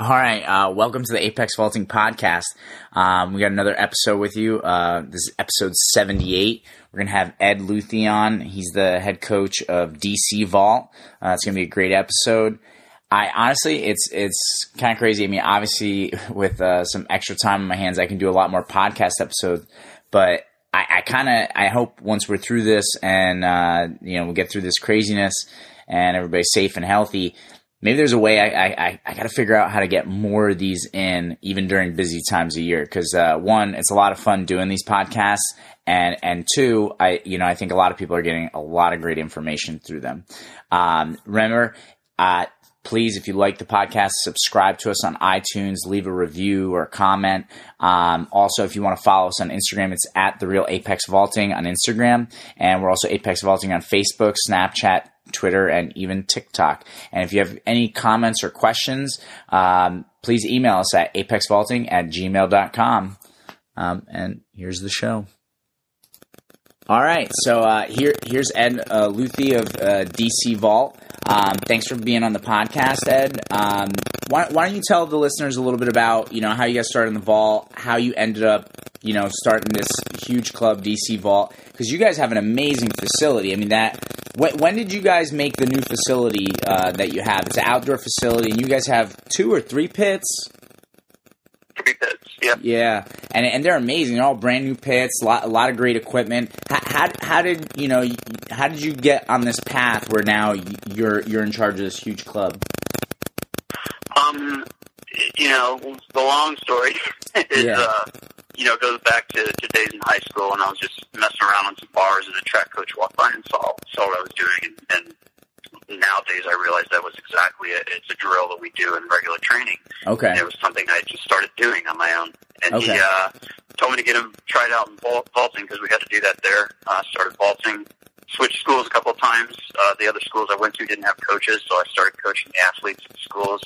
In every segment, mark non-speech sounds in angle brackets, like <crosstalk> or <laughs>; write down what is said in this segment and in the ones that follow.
All right, uh, welcome to the Apex Vaulting Podcast. Um, we got another episode with you. Uh, this is episode 78. We're going to have Ed Luthy on. He's the head coach of DC Vault. Uh, it's going to be a great episode. I honestly, it's it's kind of crazy. I mean, obviously, <laughs> with uh, some extra time on my hands, I can do a lot more podcast episodes. But I, I kind of, I hope once we're through this and uh, you know we get through this craziness and everybody's safe and healthy, maybe there's a way I, I, I got to figure out how to get more of these in even during busy times of year. Cause, uh, one, it's a lot of fun doing these podcasts. And, and two, I, you know, I think a lot of people are getting a lot of great information through them. Um, remember, uh, please, if you like the podcast, subscribe to us on iTunes, leave a review or comment. Um, also, if you want to follow us on Instagram, it's at the real Apex Vaulting on Instagram, and we're also Apex Vaulting on Facebook, Snapchat, Twitter, and even TikTok. And if you have any comments or questions, um, please email us at apexvaulting at gmail.com. Um, and here's the show. All right, so uh, here here's Ed uh, Luthy of uh, DC Vault. Um, thanks for being on the podcast, Ed. Um, why, why, don't you tell the listeners a little bit about you know how you guys started in the vault, how you ended up you know starting this huge club, DC Vault, because you guys have an amazing facility. I mean that. When, when did you guys make the new facility uh, that you have? It's an outdoor facility, and you guys have two or three pits. Three pits. Yeah. Yeah, and and they're amazing. They're all brand new pits, a lot, a lot of great equipment. How, how, how did you know? How did you get on this path where now you're you're in charge of this huge club? Um, you know, the long story <laughs> is, yeah. uh, you know, goes back to, to days in high school when I was just messing around on some bars and a track coach walked by and saw saw what I was doing and, and nowadays I realize that was exactly it. It's a drill that we do in regular training. Okay. And it was something I just started doing on my own. And okay. he uh, told me to get him tried out in vaulting because we had to do that there. Uh, started vaulting. Switched schools a couple of times. Uh, the other schools I went to didn't have coaches, so I started coaching athletes at schools.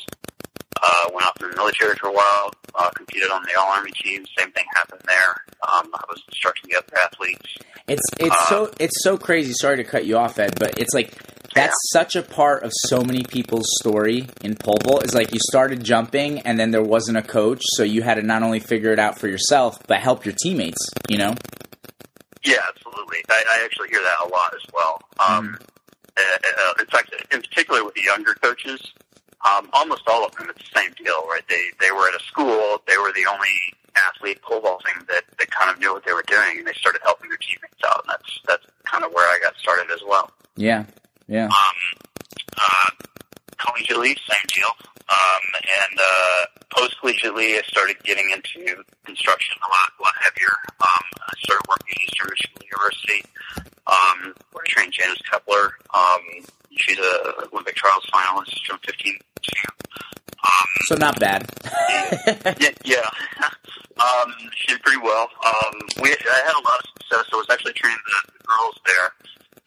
Uh, went off in the military for a while. Uh, competed on the All Army team. Same thing happened there. Um, I was instructing the other athletes. It's it's uh, so it's so crazy. Sorry to cut you off, Ed, but it's like that's yeah. such a part of so many people's story in pole vault is like you started jumping and then there wasn't a coach so you had to not only figure it out for yourself but help your teammates you know yeah absolutely i, I actually hear that a lot as well um, mm. uh, in fact in particular with the younger coaches um, almost all of them it's the same deal right they they were at a school they were the only athlete pole vaulting that, that kind of knew what they were doing and they started helping their teammates out and that's that's kind of where i got started as well yeah yeah. Um, uh, collegiately, same deal. Um, and uh, post collegiately, I started getting into construction a lot, a lot heavier. Um, I started working at Eastern Michigan University, um, where I trained Janice Keppler. Um, she's a Olympic trials finalist from 15 to. Um, so not bad. yeah, <laughs> yeah. <laughs> um, she did pretty well. Um, we, I had a lot of success. I was actually training the, the girls there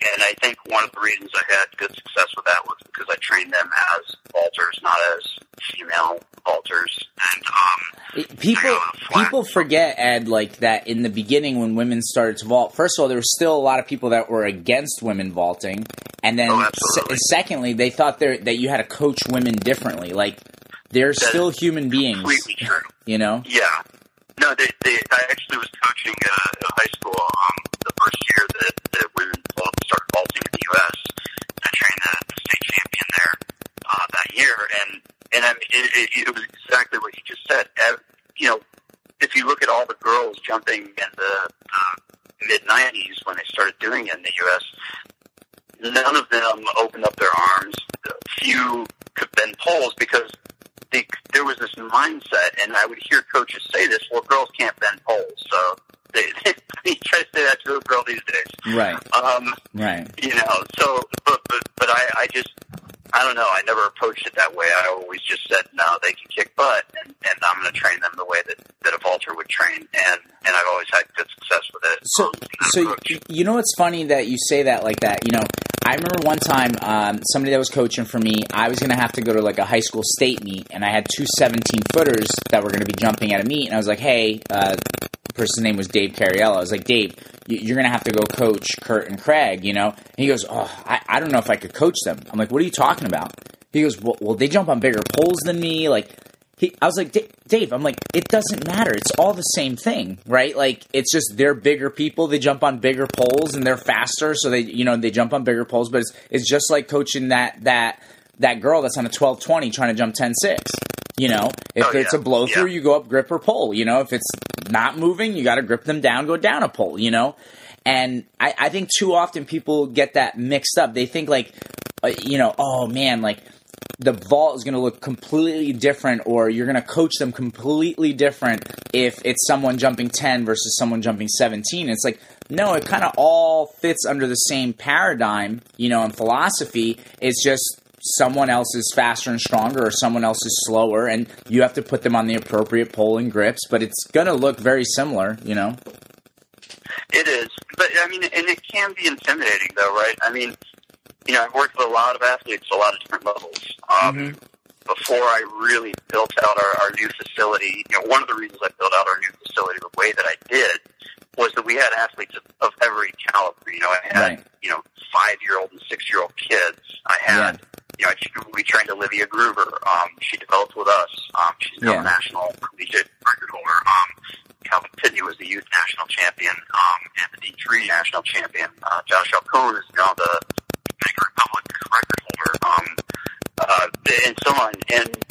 and I think one of the reasons I had good success with that was because I trained them as vaulters, not as female vaulters. And um, people people forget Ed like that in the beginning when women started to vault. First of all, there were still a lot of people that were against women vaulting, and then oh, se- secondly, they thought that you had to coach women differently. Like they're that still human beings. True. You know? Yeah. No, they, they, I actually was coaching uh, a high school um, first year that, that women started vaulting in the U.S. I trained the, the state champion there uh, that year, and and I mean, it, it, it was exactly what you just said. You know, if you look at all the girls jumping in the uh, mid '90s when they started doing it in the U.S., none of them opened up their arms. Few could bend poles because there was this mindset, and I would hear coaches say this: "Well, girls can't bend poles, so <laughs> they try to say that to a girl these days." Right. Um, right. You know. So, but but but I I just I don't know. I never approached it that way. I always just said, no, they can kick butt, and, and I'm going to train them the way that, that a vaulter would train, and and I've always had good success with it. So, so you know what's funny that you say that like that. You know, I remember one time um, somebody that was coaching for me. I was going to have to go to like a high school state meet, and I had two 17 footers that were going to be jumping at a meet, and I was like, hey. Uh, person's name was Dave Cariello. I was like, Dave, you're going to have to go coach Kurt and Craig, you know? And he goes, oh, I, I don't know if I could coach them. I'm like, what are you talking about? He goes, well, well, they jump on bigger poles than me. Like, he, I was like, Dave, I'm like, it doesn't matter. It's all the same thing, right? Like, it's just they're bigger people. They jump on bigger poles and they're faster, so they, you know, they jump on bigger poles. But it's it's just like coaching that that that girl that's on a 12-20 trying to jump 10-6. You know, if Oh, it's yeah. a blow through, Yeah. you go up, grip or pull. You know, if it's not moving, you got to grip them down, go down a pole. You know, and I, I think too often people get that mixed up. They think like, uh, you know, oh man, like the vault is going to look completely different, or you're going to coach them completely different if it's someone jumping 10 versus someone jumping 17. It's like, no, it kind of all fits under the same paradigm, you know, and philosophy. It's just someone else is faster and stronger, or someone else is slower, and you have to put them on the appropriate pole and grips, but it's going to look very similar, you know? It is, but I mean, and it can be intimidating, though, right? I mean, you know, I've worked with a lot of athletes, a lot of different levels. Um, Mhm. Before I really built out our, our new facility, you know, one of the reasons I built out our new facility the way that I did was that we had athletes of, of every caliber. You know, I had Right. you know five year old and six year old kids. I had you know, I- we trained Olivia Gruver. Um, she developed with us. Um, she's now Yeah. a national collegiate record holder. Um, Calvin Pitney was the youth national champion um, and the D3 national champion. Uh, Josh Alcone is now the Dominican Republic record holder, um, uh, and so on. And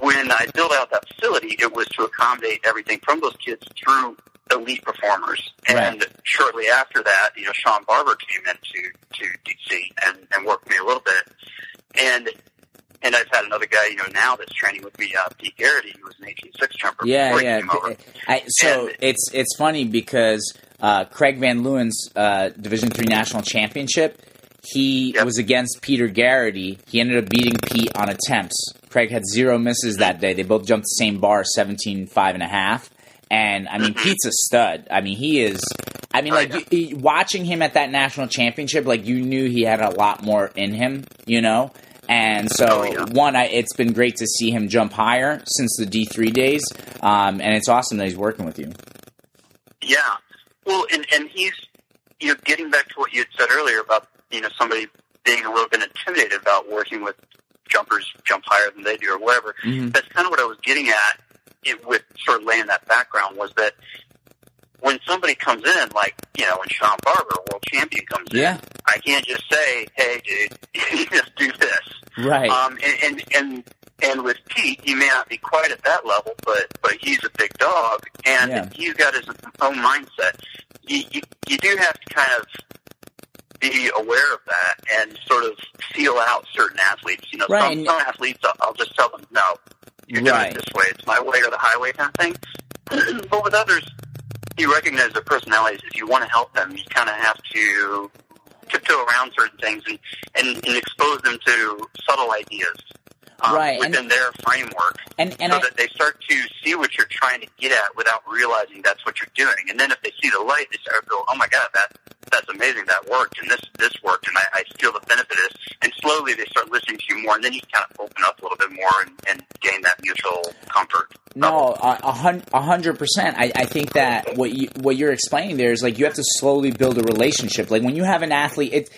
when I built out that facility, it was to accommodate everything from those kids through elite performers. And shortly after that, you know, Shawn Barber came into to DC and, and worked with me a little bit. And and I've had another guy, you know, now that's training with me, uh, Pete Garrity, who was an 18-6 jumper Yeah, yeah. I, so And- it's it's funny because uh, Craig Van Leeuwen's uh, Division Three national championship, he Yep. was against Peter Garrity. He ended up beating Pete on attempts. Craig had zero misses that day. They both jumped the same bar, 17, five and a half. And I mean, Pete's a stud. I mean, he is. I mean, like you- watching him at that national championship, like you knew he had a lot more in him, you know. And so, Oh, yeah. one, I, it's been great to see him jump higher since the D three days, um, and it's awesome that he's working with you. Yeah. Well, and and he's you know getting back to what you had said earlier about you know somebody being a little bit intimidated about working with jumpers jump higher than they do or whatever. Mhm. That's kind of what I was getting at it, with sort of laying that background was that when somebody comes in, like you know, when Shawn Barber, world champion, comes in, I can't just say, "Hey, dude, <laughs> just do this." right. Um, and, and and and with Pete, he may not be quite at that level, but but he's a big dog, and Yeah. he's got his own mindset. You, you you do have to kind of be aware of that and sort of feel out certain athletes. You know, Right, some, some athletes, I'll, I'll just tell them, no, you're Right. doing it this way. It's my way or the highway kind of thing. <clears throat> but with others, you recognize their personalities. If you want to help them, you kind of have to tiptoe around certain things and, and, and expose them to subtle ideas um, Right, and- within their framework and and so I, that they start to see what you're trying to get at without realizing that's what you're doing. And then if they see the light, they start to go, oh my God, that that's amazing. That worked and this, this worked and I, I feel the benefit of this. And slowly they start listening to you more and then you kind of open up a little bit more and, and gain that mutual comfort. No, a hundred percent. I, I think that what you what you're explaining there is like you have to slowly build a relationship. Like when you have an athlete, it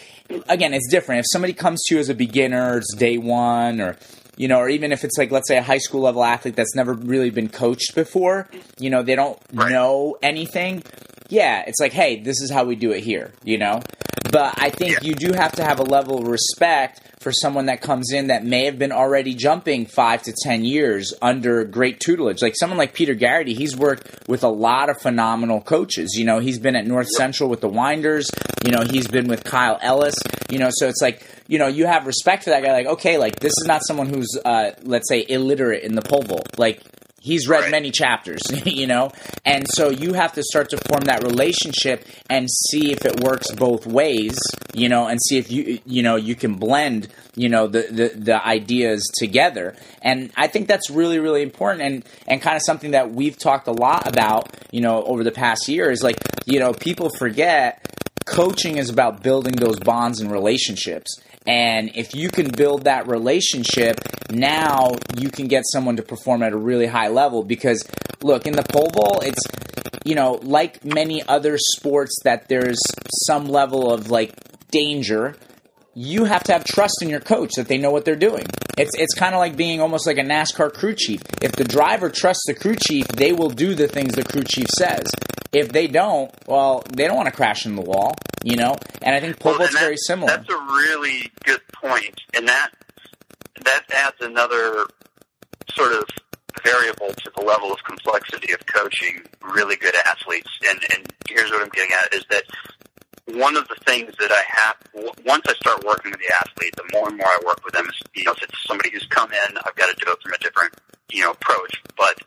again, it's different. If somebody comes to you as a beginner, it's day one, or you know, or even if it's like let's say a high school level athlete that's never really been coached before, you know, they don't Right. know anything. Yeah, it's like, hey, this is how we do it here, you know. But I think Yeah. you do have to have a level of respect for someone that comes in that may have been already jumping five to ten years under great tutelage. Like someone like Peter Garrity, he's worked with a lot of phenomenal coaches. You know, he's been at North Central with the Winders. You know, he's been with Kyle Ellis. You know, so it's like you know you have respect for that guy. Like, okay, like this is not someone who's uh, let's say illiterate in the pole vault. Like he's read Right. many chapters, <laughs> you know? And so you have to start to form that relationship and see if it works both ways, you know, and see if you you know, you can blend, you know, the the, the ideas together. And I think that's really really important and and kind of something that we've talked a lot about, you know, over the past year is like, you know, people forget coaching is about building those bonds and relationships. And if you can build that relationship, now you can get someone to perform at a really high level. Because, look, in the pole vault, it's, you know, like many other sports that there's some level of like danger. You have to have trust in your coach that they know what they're doing. It's it's kind of like being almost like a NASCAR crew chief. If the driver trusts the crew chief, they will do the things the crew chief says. If they don't, well, they don't want to crash in the wall, you know. And I think pole Well, very similar. That's a really good point, and that that adds another sort of variable to the level of complexity of coaching really good athletes. And and here's what I'm getting at is that one of the things that I have w- once I start working with the athlete, the more and more I work with them is you know if it's somebody who's come in, I've got to do it from a different you know approach, but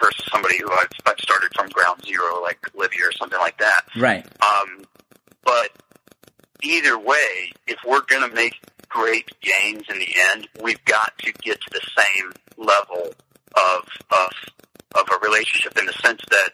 versus somebody who I've, I've started from ground zero like Olivia or something like that. right. Um, but either way, if we're going to make great gains in the end, we've got to get to the same level of of of a relationship in the sense that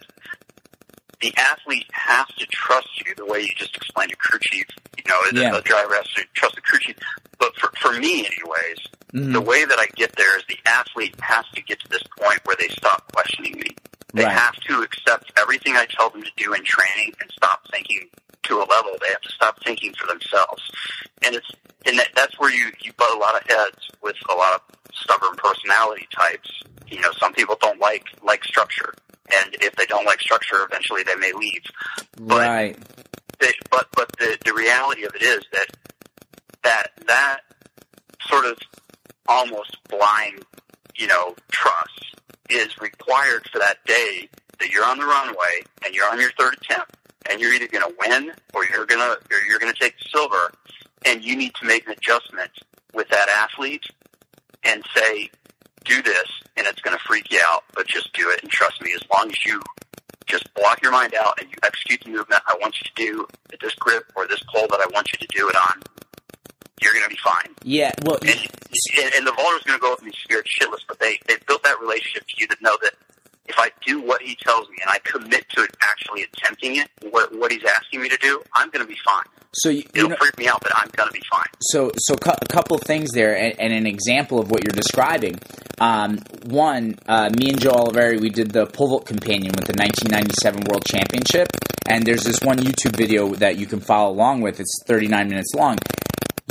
the athlete has to trust you the way you just explained to crew chief. You know, Yeah. the driver has to trust the crew chief. But for for me, anyways, Mhm. the way that I get there is the athlete has to get to this point where they stop questioning me. They Right. have to accept everything I tell them to do in training and stop thinking to a level. They have to stop thinking for themselves. And it's and that, that's where you you butt a lot of heads with a lot of stubborn personality types. You know, some people don't like like structure, and if they don't like structure, eventually they may leave. But Right. they, but but the the reality of it is that that that sort of almost blind, you know, trust is required for that day that you're on the runway and you're on your third attempt and you're either going to win or you're going to or you're going to take silver and you need to make an adjustment with that athlete and say do this and it's going to freak you out but just do it and trust me as long as you just block your mind out and you execute the movement I want you to do at this grip or this pull that I want you to do it on you're going to be fine Yeah. Well, and, and, and the vaulter's going to go with me scared shitless, but they they built that relationship to you that know that if I do what he tells me and I commit to actually attempting it, what what he's asking me to do, I'm going to be fine. so you, you It'll know, freak me out, but I'm going to be fine. so so cou- a couple things there and, and an example of what you're describing. Um, one uh, me and joe oliveri we did the pole vault companion with the 1997 world championship. And there's this one youtube video that you can follow along with. It's 39 minutes long.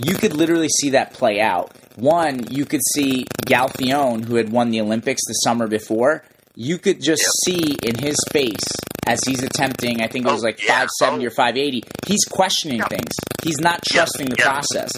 You could literally see that play out. One you could see galfione who had won the olympics the summer before you could just see in his face as he's attempting i think it was Oh, like yeah. 570 Oh. or 580 he's questioning Yeah. things he's not trusting the Yeah. process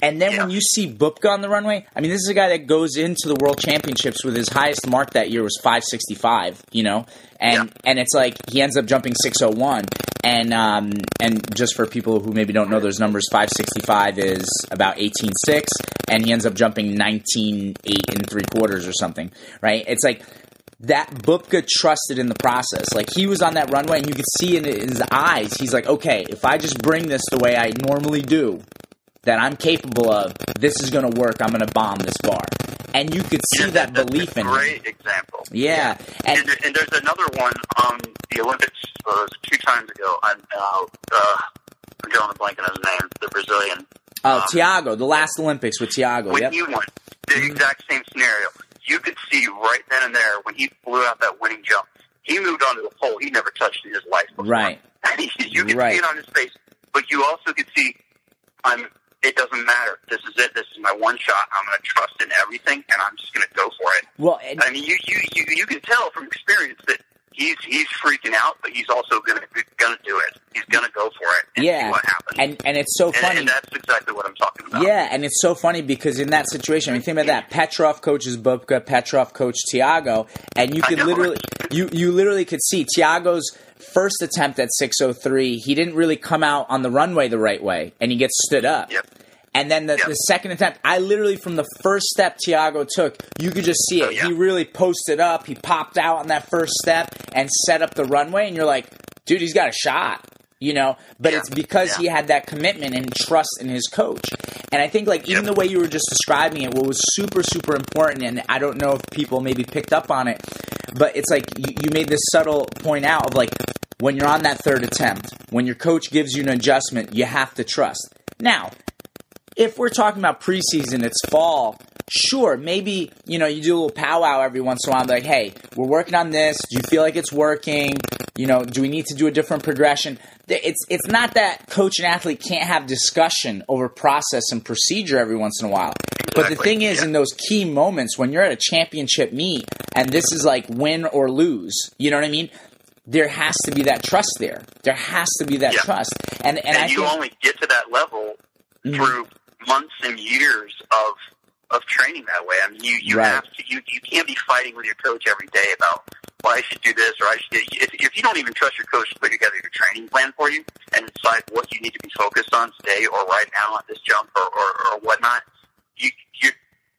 and then when you see Bubka on the runway, I mean, this is a guy that goes into the World Championships with his highest mark that year was 565, you know, and and it's like he ends up jumping 601, and um and just for people who maybe don't know those numbers, 565 is about 18.6, and he ends up jumping 19.8 and three quarters or something, right? It's like that Bubka trusted in the process. Like he was on that runway, and you could see in his eyes, he's like, okay, if I just bring this the way I normally do, that I'm capable of, this is going to work. I'm going to bomb this bar, and you could see Yeah, that that's belief in him. great example. Yeah, and And, and there's another one on the Olympics uh, two times ago. I'm uh, uh, I'm drawing a blank on his name. The Brazilian. oh, Thiago, the last Olympics with Thiago. when Yep. he won, the exact same scenario. You could see right then and there when he blew out that winning jump. He moved onto the pole he never touched in his life before. Right. you could Right. see it on his face, but you also could see, I'm. It doesn't matter. This is it. This is my one shot. I'm going to trust in everything, and I'm just going to go for it. Well, and, I mean, you you you, you can tell from experience that he's he's freaking out, but he's also going to going to do it. He's going to go for it and see yeah, what happens. and and it's so funny. and that's exactly what I'm talking about. Yeah, and it's so funny because in that situation, I mean, think about that. Petrov coaches Bubka, Petrov coached Thiago, and you could literally, you you literally could see Thiago's first attempt at 603. He didn't really come out on the runway the right way, and he gets stood up. Yep. And then the, Yep. the second attempt, I literally from the first step Thiago took, you could just see it. Oh, yeah. He really posted up. He popped out on that first step and set up the runway, and you're like, dude, he's got a shot. You know, but Yeah. it's because Yeah. he had that commitment and trust in his coach. And I think like even Yep. the way you were just describing it, what was super super important, and I don't know if people maybe picked up on it, but it's like you, you made this subtle point out of like when you're on that third attempt, when your coach gives you an adjustment, you have to trust. Now, if we're talking about preseason, it's fall. Sure, maybe you know you do a little powwow every once in a while. Like, hey, we're working on this. Do you feel like it's working? You know, do we need to do a different progression? It's it's not that coach and athlete can't have discussion over process and procedure every once in a while. But the thing is, yeah. in those key moments when you're at a championship meet and this is like win or lose, you know what I mean? There has to be that trust there. There has to be that Yeah. trust. And and, and I you think, Mm-hmm. only get to that level through months and years of of training that way. I mean, you you Right. have to you you can't be fighting with your coach every day about well, I should do this or I should. Do, if if you don't even trust your coach to put together your training plan for you and decide what you need to be focused on today or right now on this jump or or, or whatnot, you you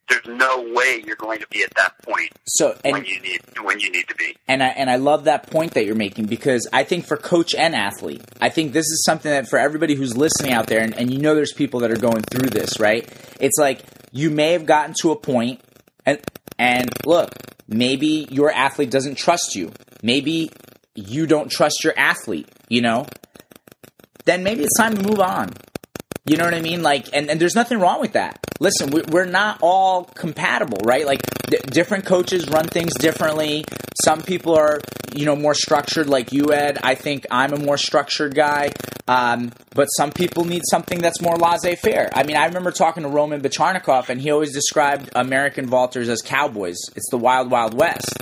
there's no way you're going to be at that point so and when you need when you need to be. And I and I love that point that you're making because I think for coach and athlete, I think this is something that for everybody who's listening out there, and, and you know there's people that are going through this, right? It's like you may have gotten to a point, and and look, maybe your athlete doesn't trust you. Maybe you don't trust your athlete. You know, then maybe it's time to move on. You know what I mean? Like, and, and there's nothing wrong with that. Listen, we, we're not all compatible, right? Like, d- different coaches run things differently. Some people are, you know, more structured, like you, Ed. I think I'm a more structured guy. Um, but some people need something that's more laissez-faire. I mean, I remember talking to Roman Bacharnikov, and he always described American vaulters as cowboys. It's the wild, wild west.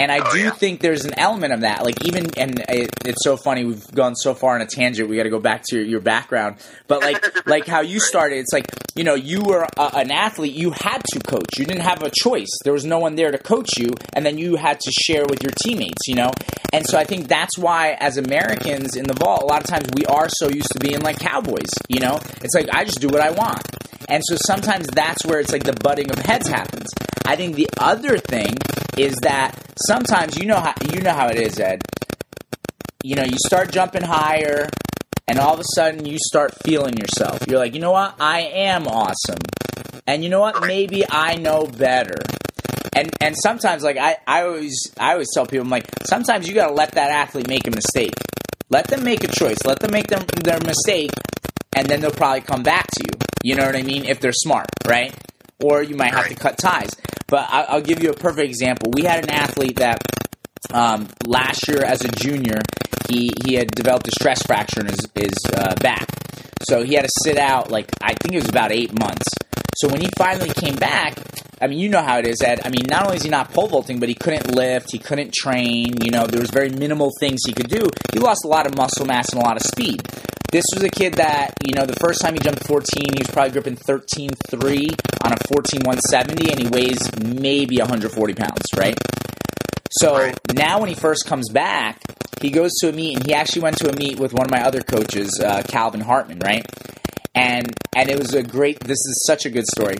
And I Oh, do yeah. think there's an element of that. Like even, and it, it's so funny. We've gone so far on a tangent. We got to go back to your, your background. But like, <laughs> like how you started. It's like you know, you were a, an athlete. You had to coach. You didn't have a choice. There was no one there to coach you, and then you had to share with your teammates. You know, and so I think that's why, as Americans in the vault, a lot of times we are so used to being like cowboys. You know, it's like I just do what I want. And so sometimes that's where it's like the butting of heads happens. I think the other thing is that sometimes you know how you know how it is, Ed. You know, you start jumping higher and all of a sudden you start feeling yourself. You're like, "You know what? I am awesome." And you know what? Maybe I know better. And and sometimes like I, I always I always tell people I'm like, sometimes you got to let that athlete make a mistake. Let them make a choice. Let them make their their mistake and then they'll probably come back to you. You know what I mean? If they're smart, right? Or you might have to cut ties. But I, I'll give you a perfect example. We had an athlete that um, last year as a junior, he he had developed a stress fracture in his his uh, back, so he had to sit out like I think it was about eight months. So when he finally came back, I mean, you know how it is, Ed. I mean, not only is he not pole vaulting, but he couldn't lift, he couldn't train. You know, there was very minimal things he could do. He lost a lot of muscle mass and a lot of speed. This was a kid that, you know, the first time he jumped 14, he was probably gripping 13.3 on a 14.170, and he weighs maybe 140 pounds, right? So Right. now when he first comes back, he goes to a meet, and he actually went to a meet with one of my other coaches, uh, Calvin Hartman, right? And and it was a great. This is such a good story.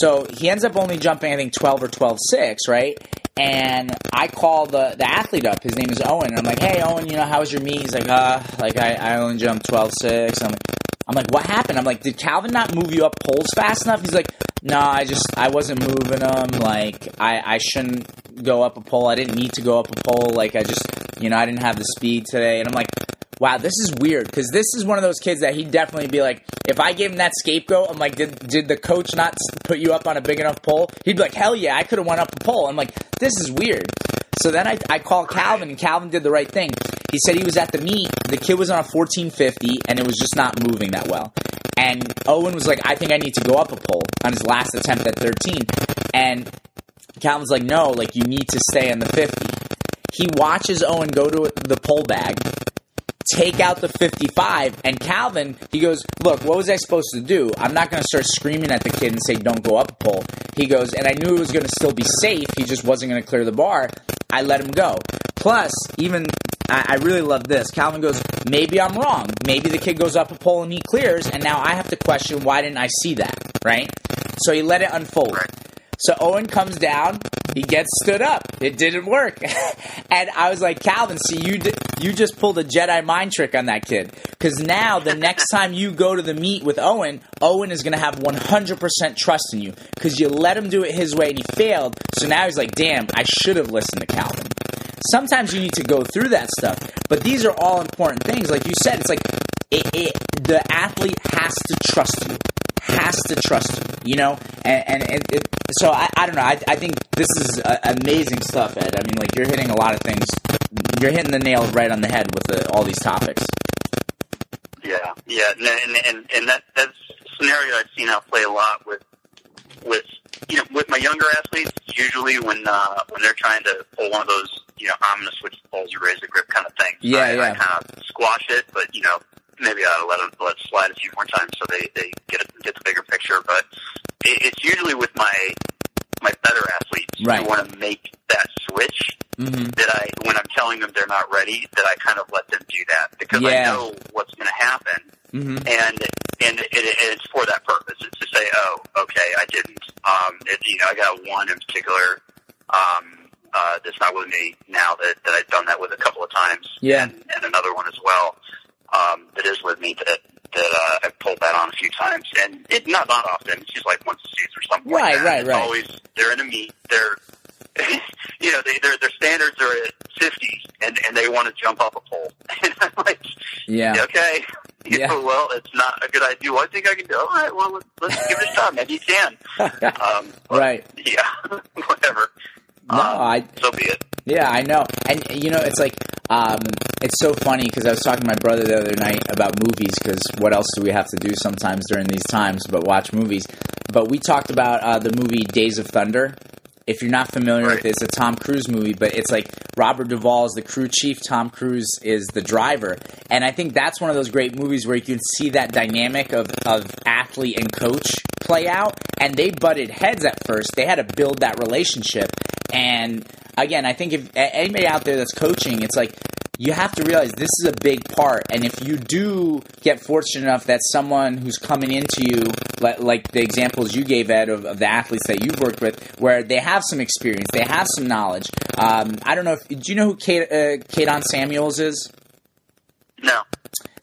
So he ends up only jumping, I think, twelve or twelve six, right? And I call the the athlete up. His name is Owen. And I'm like, hey, Owen, you know, how was your meet? He's like, uh, like I, I only jumped twelve six. I'm like, I'm like, what happened? I'm like, did Calvin not move you up poles fast enough? He's like, no, I just I wasn't moving them. Like I I shouldn't go up a pole. I didn't need to go up a pole. Like I just you know I didn't have the speed today. And I'm like, wow, this is weird because this is one of those kids that he'd definitely be like, if I gave him that scapegoat, I'm like, did did the coach not put you up on a big enough pole? He'd be like, hell yeah, I could have went up a pole. I'm like, this is weird. So then I, I called Calvin, and Calvin did the right thing. He said he was at the meet. The kid was on a 1450, and it was just not moving that well. And Owen was like, I think I need to go up a pole on his last attempt at 13. And Calvin's like, no, like you need to stay on the 50. He watches Owen go to the pole bag, take out the 55, and Calvin, he goes, Look, what was I supposed to do? I'm not going to start screaming at the kid and say, Don't go up a pole. He goes, And I knew it was going to still be safe. He just wasn't going to clear the bar. I let him go. Plus, even, I, I really love this. Calvin goes, Maybe I'm wrong. Maybe the kid goes up a pole and he clears, and now I have to question, Why didn't I see that? Right? So he let it unfold. So Owen comes down, he gets stood up. It didn't work, <laughs> and I was like, Calvin, see, you di- you just pulled a Jedi mind trick on that kid. Because now the next <laughs> time you go to the meet with Owen, Owen is going to have 100% trust in you because you let him do it his way and he failed. So now he's like, damn, I should have listened to Calvin. Sometimes you need to go through that stuff, but these are all important things. Like you said, it's like it, it, the athlete has to trust you, has to trust you, you know. And, and it, it, so I, I don't know. I, I think this is uh, amazing stuff, Ed. I mean, like you're hitting a lot of things. You're hitting the nail right on the head with the, all these topics. Yeah, yeah, and and and that that's a scenario I've seen out play a lot with with you know with my younger athletes. Usually when uh, when they're trying to pull one of those you know I'm to switch the poles or raise the grip kind of things. Yeah, I, yeah. I kind of squash it, but you know maybe I ought let it let it slide a few more times so they they get it, get the bigger picture. But it, it's usually with my my better athletes Right. who want to make that switch Mm-hmm. that I when I'm telling them they're not ready that I kind of let them do that because Yeah. I know what's going to happen Mm-hmm. and and it, it, it's for that purpose. It's to say, oh, okay, I didn't. Um, it, you know, I got one in particular um, uh, that's not with me now that, that I've done that with a couple of times. Yeah. and, and another one as well um, that is with me that that uh, I've pulled that on a few times, and it not not often. It's just like once a season or something. Right, like that. right, it's right. Always they're in a meet. They're <laughs> you know, they, their their standards are at 50, and and they want to jump up a pole. <laughs> And I'm like, Yeah. okay, <laughs> you Yeah. know, well, it's not a good idea. Well, I think I can do. All right, well, let's, let's give it a shot. Maybe you can. Um, right. Yeah. Whatever. No, Um, I So be it. Yeah, I know. And you know, it's like um, it's so funny because I was talking to my brother the other night about movies because what else do we have to do sometimes during these times but watch movies? But we talked about uh, the movie Days of Thunder. If you're not familiar with Right. it, it's a Tom Cruise movie, but it's like Robert Duvall is the crew chief, Tom Cruise is the driver, and I think that's one of those great movies where you can see that dynamic of, of athlete and coach play out. And they butted heads at first; they had to build that relationship. And again, I think if anybody out there that's coaching, it's like you have to realize this is a big part. And if you do get fortunate enough that someone who's coming into you, like, like the examples you gave, Ed, of, of the athletes that you've worked with, where they have some experience, they have some knowledge. Um, I don't know if do you know who Kate, uh, Kadon Samuels is? No.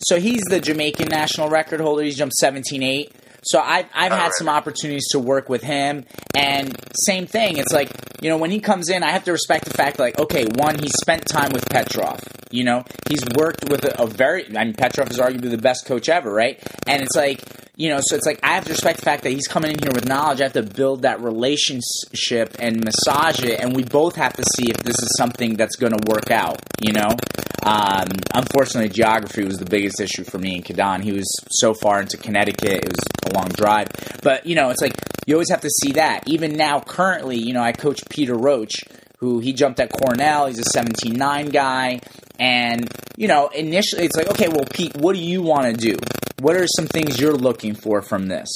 So he's the Jamaican national record holder. He's jumped 17.8. So I've, I've had right. some opportunities to work with him. And same thing. It's like, you know, when he comes in, I have to respect the fact, like, okay, one, he spent time with Petrov. You know, he's worked with a, a very, I mean, Petrov is arguably the best coach ever, right? And it's like, you know, so it's like I have to respect the fact that he's coming in here with knowledge. I have to build that relationship and massage it, and we both have to see if this is something that's going to work out. You know, um, unfortunately, geography was the biggest issue for me and Kadon. He was so far into Connecticut; it was a long drive. But you know, it's like you always have to see that. Even now, currently, you know, I coach Peter Roach, who he jumped at Cornell. He's a 17-9 guy. And, you know, initially it's like, okay, well, Pete, what do you want to do? What are some things you're looking for from this?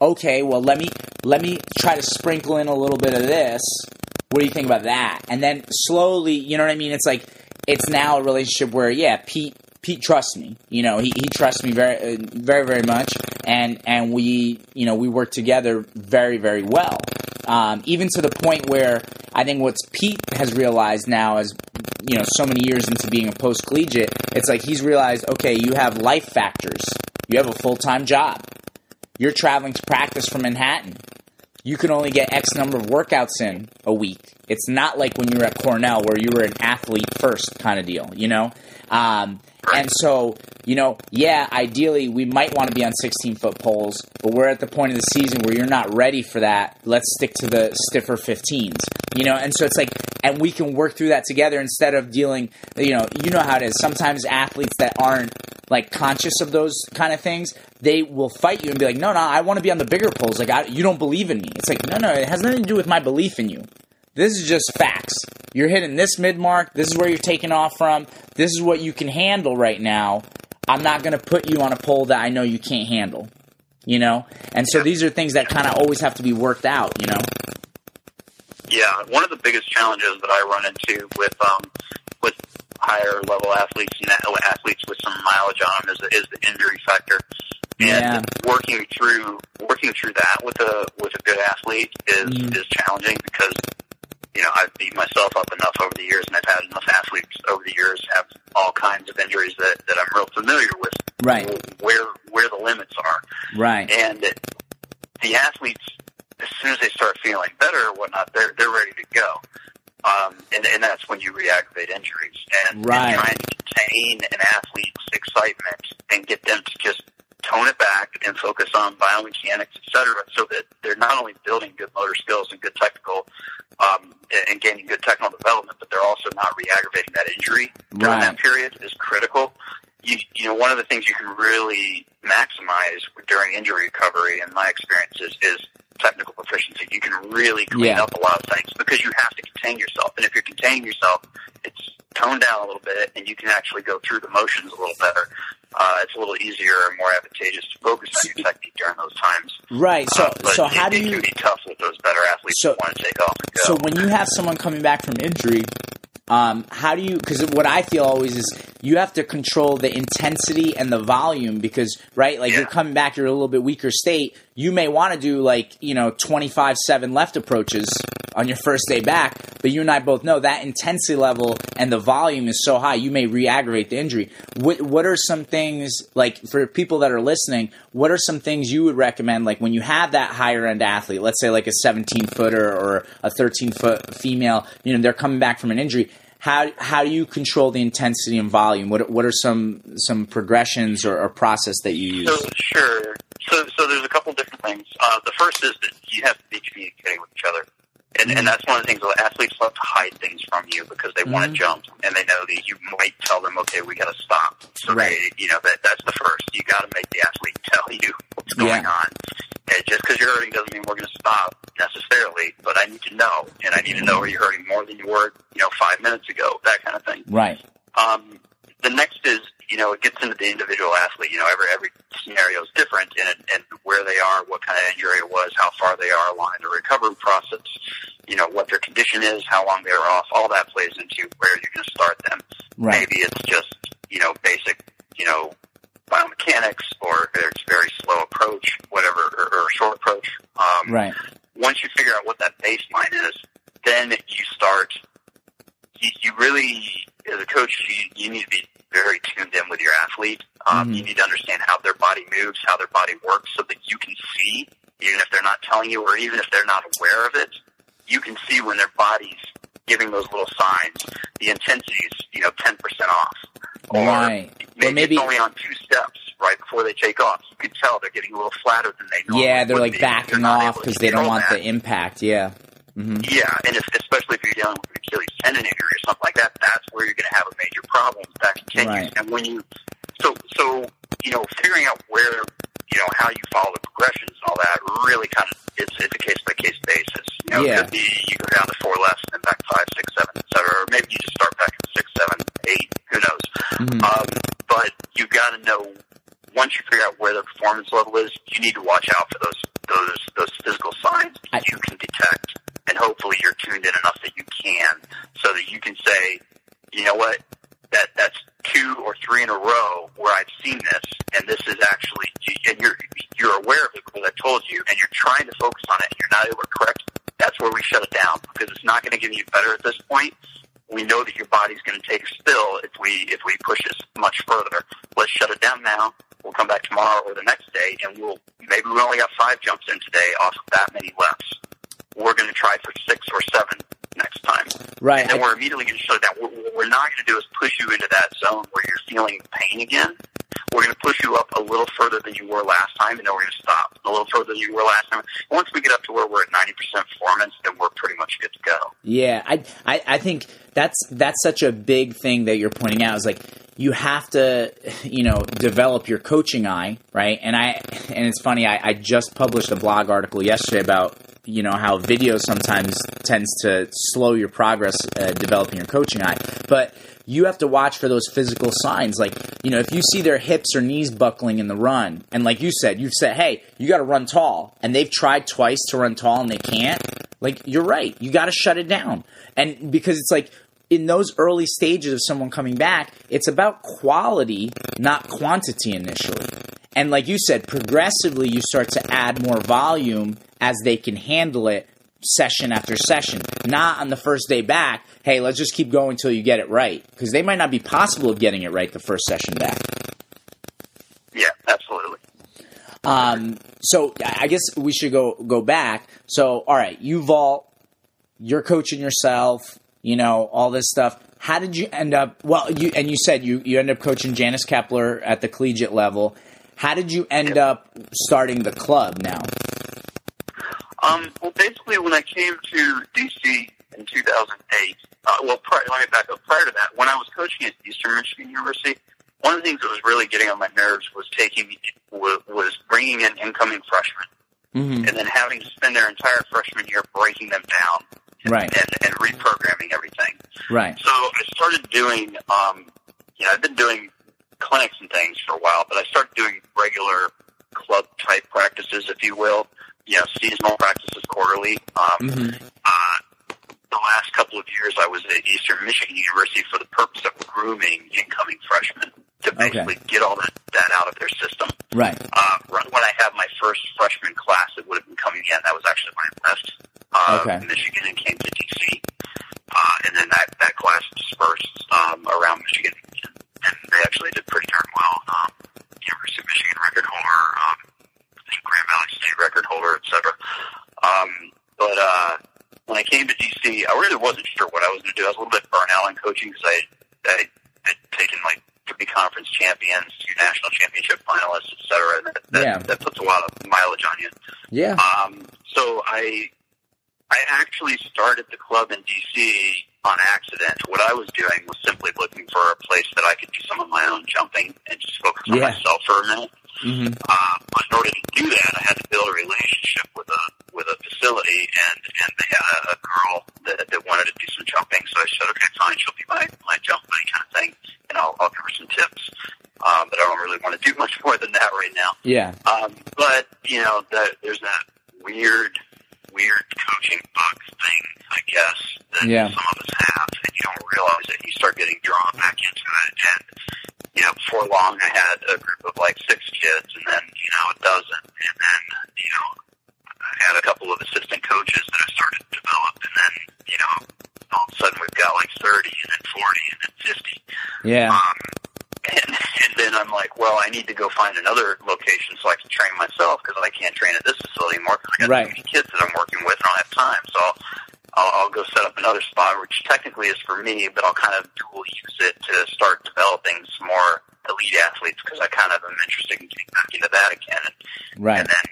Okay, well, let me let me try to sprinkle in a little bit of this. What do you think about that? And then slowly, you know what I mean? It's like it's now a relationship where, yeah, Pete Pete trusts me. You know, he, he trusts me very very very much, and and we you know we work together very very well. Um, even to the point where I think what's Pete has realized now is you know so many years into being a post collegiate, it's like he's realized okay, you have life factors. You have a full time job. You're traveling to practice from Manhattan. You can only get X number of workouts in a week. It's not like when you were at Cornell where you were an athlete first kind of deal, you know? Um, and so, you know, yeah, ideally we might want to be on 16 foot poles, but we're at the point of the season where you're not ready for that. Let's stick to the stiffer 15s, you know? And so it's like, and we can work through that together instead of dealing, you know, you know how it is. Sometimes athletes that aren't like conscious of those kind of things, they will fight you and be like, no, no, I want to be on the bigger poles. Like, I, you don't believe in me. It's like, no, no, it has nothing to do with my belief in you. This is just facts. You're hitting this mid mark. This is where you're taking off from. This is what you can handle right now. I'm not going to put you on a pole that I know you can't handle. You know? And so these are things that kind of always have to be worked out, you know? Yeah, one of the biggest challenges that I run into with um, with higher level athletes and athletes with some mileage on them is, is the injury factor. And Yeah. working through working through that with a with a good athlete is Mhm. is challenging because you know I've beat myself up enough over the years, and I've had enough athletes over the years have all kinds of injuries that that I'm real familiar with. Right. Where where the limits are, Right. and the athletes, as soon as they start feeling better or whatnot, they're they're ready to go. Um, and, and that's when you re-aggravate injuries. And, Right. and trying to contain an athlete's excitement and get them to just tone it back and focus on biomechanics, et cetera, so that they're not only building good motor skills and good technical um, and gaining good technical development, but they're also not re-aggravating that injury during Right. that period is critical. You, you know, one of the things you can really maximize during injury recovery, in my experience, is, is technical proficiency. You can really clean Yeah. up a lot of things because you have to contain yourself. And if you're containing yourself, it's toned down a little bit and you can actually go through the motions a little better. Uh, it's a little easier and more advantageous to focus on your technique during those times. Right. So Uh, so it, how do it you can be tough with those better athletes So- who want to take off and go. So when you have someone coming back from injury, um, how do you? Because what I feel always is you have to control the intensity and the volume because right, like Yeah. you're coming back, you're a little bit weaker state. You may want to do like you know 25 seven left approaches on your first day back, but you and I both know that intensity level and the volume is so high, you may re-aggravate the injury. What what are some things like for people that are listening? What are some things you would recommend? Like when you have that higher end athlete, let's say like a 17 footer or a 13 foot female, you know, they're coming back from an injury. How how do you control the intensity and volume? What what are some some progressions or, or process that you use? So sure. So so there's a couple different things. Uh, the first is that you have to be communicating with each other, and Mm-hmm. and that's one of the things that athletes love to hide things from you because they want Mhm. to jump and they know that you might tell them, okay, we got to stop. So Right. they, you know that that's the first. You got to make the athlete tell you what's going Yeah. on. And just because you're hurting doesn't mean we're going to stop necessarily, but I need to know, and I need to know are you hurting more than you were, you know, five minutes ago, that kind of thing. Right. Um, the next is, you know, it gets into the individual athlete. You know, every every scenario is different, and and where they are, what kind of injury it was, how far they are along in the recovery process. You know, what their condition is, how long they were off. All that plays into where you're going to start them. Right. Maybe it's just you know basic, you know, biomechanics, or it's very slow approach, whatever, or, or short approach. Um, Right. once you figure out what that baseline is, then you start. You, you really, as a coach, you, you need to be very tuned in with your athlete. Um, Mhm. You need to understand how their body moves, how their body works, so that you can see, even if they're not telling you, or even if they're not aware of it, you can see when their body's giving those little signs. The intensity is, you know, ten percent off, or Right. maybe, maybe it's only on two steps right before they take off. You can tell they're getting a little flatter than they normally Yeah, they're like be. They're backing off because they don't want that. the impact. Yeah. hmm Yeah, and if, especially if you're dealing with an Achilles tendon injury or something like that, that's where you're going to have a major problem that continues. Right. And when you, so so you know, figuring out where you know how you follow the progressions and all that really kind of it's it's a case by case basis. You know, Yeah. it could be you go down to four left and then back five, six, seven, et cetera, or maybe you just start back at six, seven, eight. Who knows? Mhm. Um, but you've got to know once you figure out where the performance level is, you need to watch out for those those those physical signs that I- you can detect, and hopefully you're tuned in enough that you can, so that you can say, you know what, that that's two or three in a row where I've seen this, and this is actually, and you're you're aware of it because I told you, and you're trying to focus on it, and you're not able to correct. That's where we shut it down because it's not going to get any better at this point we know that your body's going to take a spill if we if we push this much further. Let's shut it down now. We'll come back tomorrow or the next day, and we'll maybe we only got five jumps in today off of that many lefts. We're going to try for six or seven next time, Right. and then we're immediately going to show that. What we're not going to do is push you into that zone where you're feeling pain again. We're going to push you up a little further than you were last time, and then we're going to stop a little further than you were last time. Once we get up to where we're at 90% performance, then we're pretty much good to go. Yeah, I, I I think that's that's such a big thing that you're pointing out is like you have to you know develop your coaching eye right and I and it's funny I, I just published a blog article yesterday about you know how video sometimes tends to slow your progress uh, developing your coaching eye. But you have to watch for those physical signs. Like you know if you see their hips or knees buckling in the run and like you said you've said hey you got to run tall and they've tried twice to run tall and they can't like you're right. You got to shut it down. And because it's like in those early stages of someone coming back it's about quality not quantity initially. And like you said progressively you start to add more volume as they can handle it session after session not on the first day back hey let's just keep going until you get it right because they might not be possible of getting it right the first session back Yeah, absolutely. um, so I guess we should go go back. So all right, you vault, you're coaching yourself, you know all this stuff. How did you end up? Well, you and you said you you end up coaching Janice Keppler at the collegiate level. How did you end up starting the club now? Um, well, basically, when I came to DC in 2008, uh, well, prior, let me back up. Prior to that, when I was coaching at Eastern Michigan University, one of the things that was really getting on my nerves was taking was, was bringing in incoming freshmen Mm-hmm. and then having to spend their entire freshman year breaking them down and, Right. and, and reprogramming everything. Right. So I started doing, um, you know, I've been doing clinics and things for a while, but I started doing regular club type practices, if you will. You know, seasonal practices quarterly. Um, hmm uh, the last couple of years, I was at Eastern Michigan University for the purpose of grooming incoming freshmen to Okay. basically get all that, that out of their system. Right. Uh, when I had my first freshman class, it would have been coming in. That was actually when I left uh, Okay. Michigan and came to DC. Uh, and then that, that class dispersed um, around Michigan, and they actually did pretty darn well. Um, University of Michigan record holder, um, Grand Valley State record holder, et cetera. Um, but uh, when I came to DC, I really wasn't sure what I was going to do. I was a little bit burnt out on coaching because I, I had taken like three conference champions, two national championship finalists, et cetera. And that, that, Yeah. that puts a lot of mileage on you. Yeah. Um, so I, I actually started the club in DC on accident. What I was doing was simply looking for a place that I could do some of my own jumping and just focus on Yeah. myself for a minute. hmm Uh, but in order to do that, I had to build a relationship with a with a facility, and and they had a, a girl that, that wanted to do some jumping. So I said, okay, fine, she'll be my my jump buddy kind of thing, and I'll I'll give her some tips. Um, but I don't really want to do <laughs> much more than that right now. Yeah. Um, but you know, that there's that weird, weird coaching bug thing, I guess, that Yeah. some of us have, and you don't realize it. You start getting drawn back into it, and you know, before long, I had a group of like six kids, and then you know, a dozen, and then you know, I had a couple of assistant coaches that I started to develop, and then you know, all of a sudden we've got like thirty, and then forty, and then fifty. Yeah. Um, and, and then I'm like, well, I need to go find another location so I can train myself because I can't train at this facility anymore because I got Right. too many kids that I'm working with and I don't have time. So I'll, I'll go set up another spot, which technically is for me, but I'll kind of dual use it to start developing some more elite athletes because I kind of am interested in getting back into that again. And, Right. and then,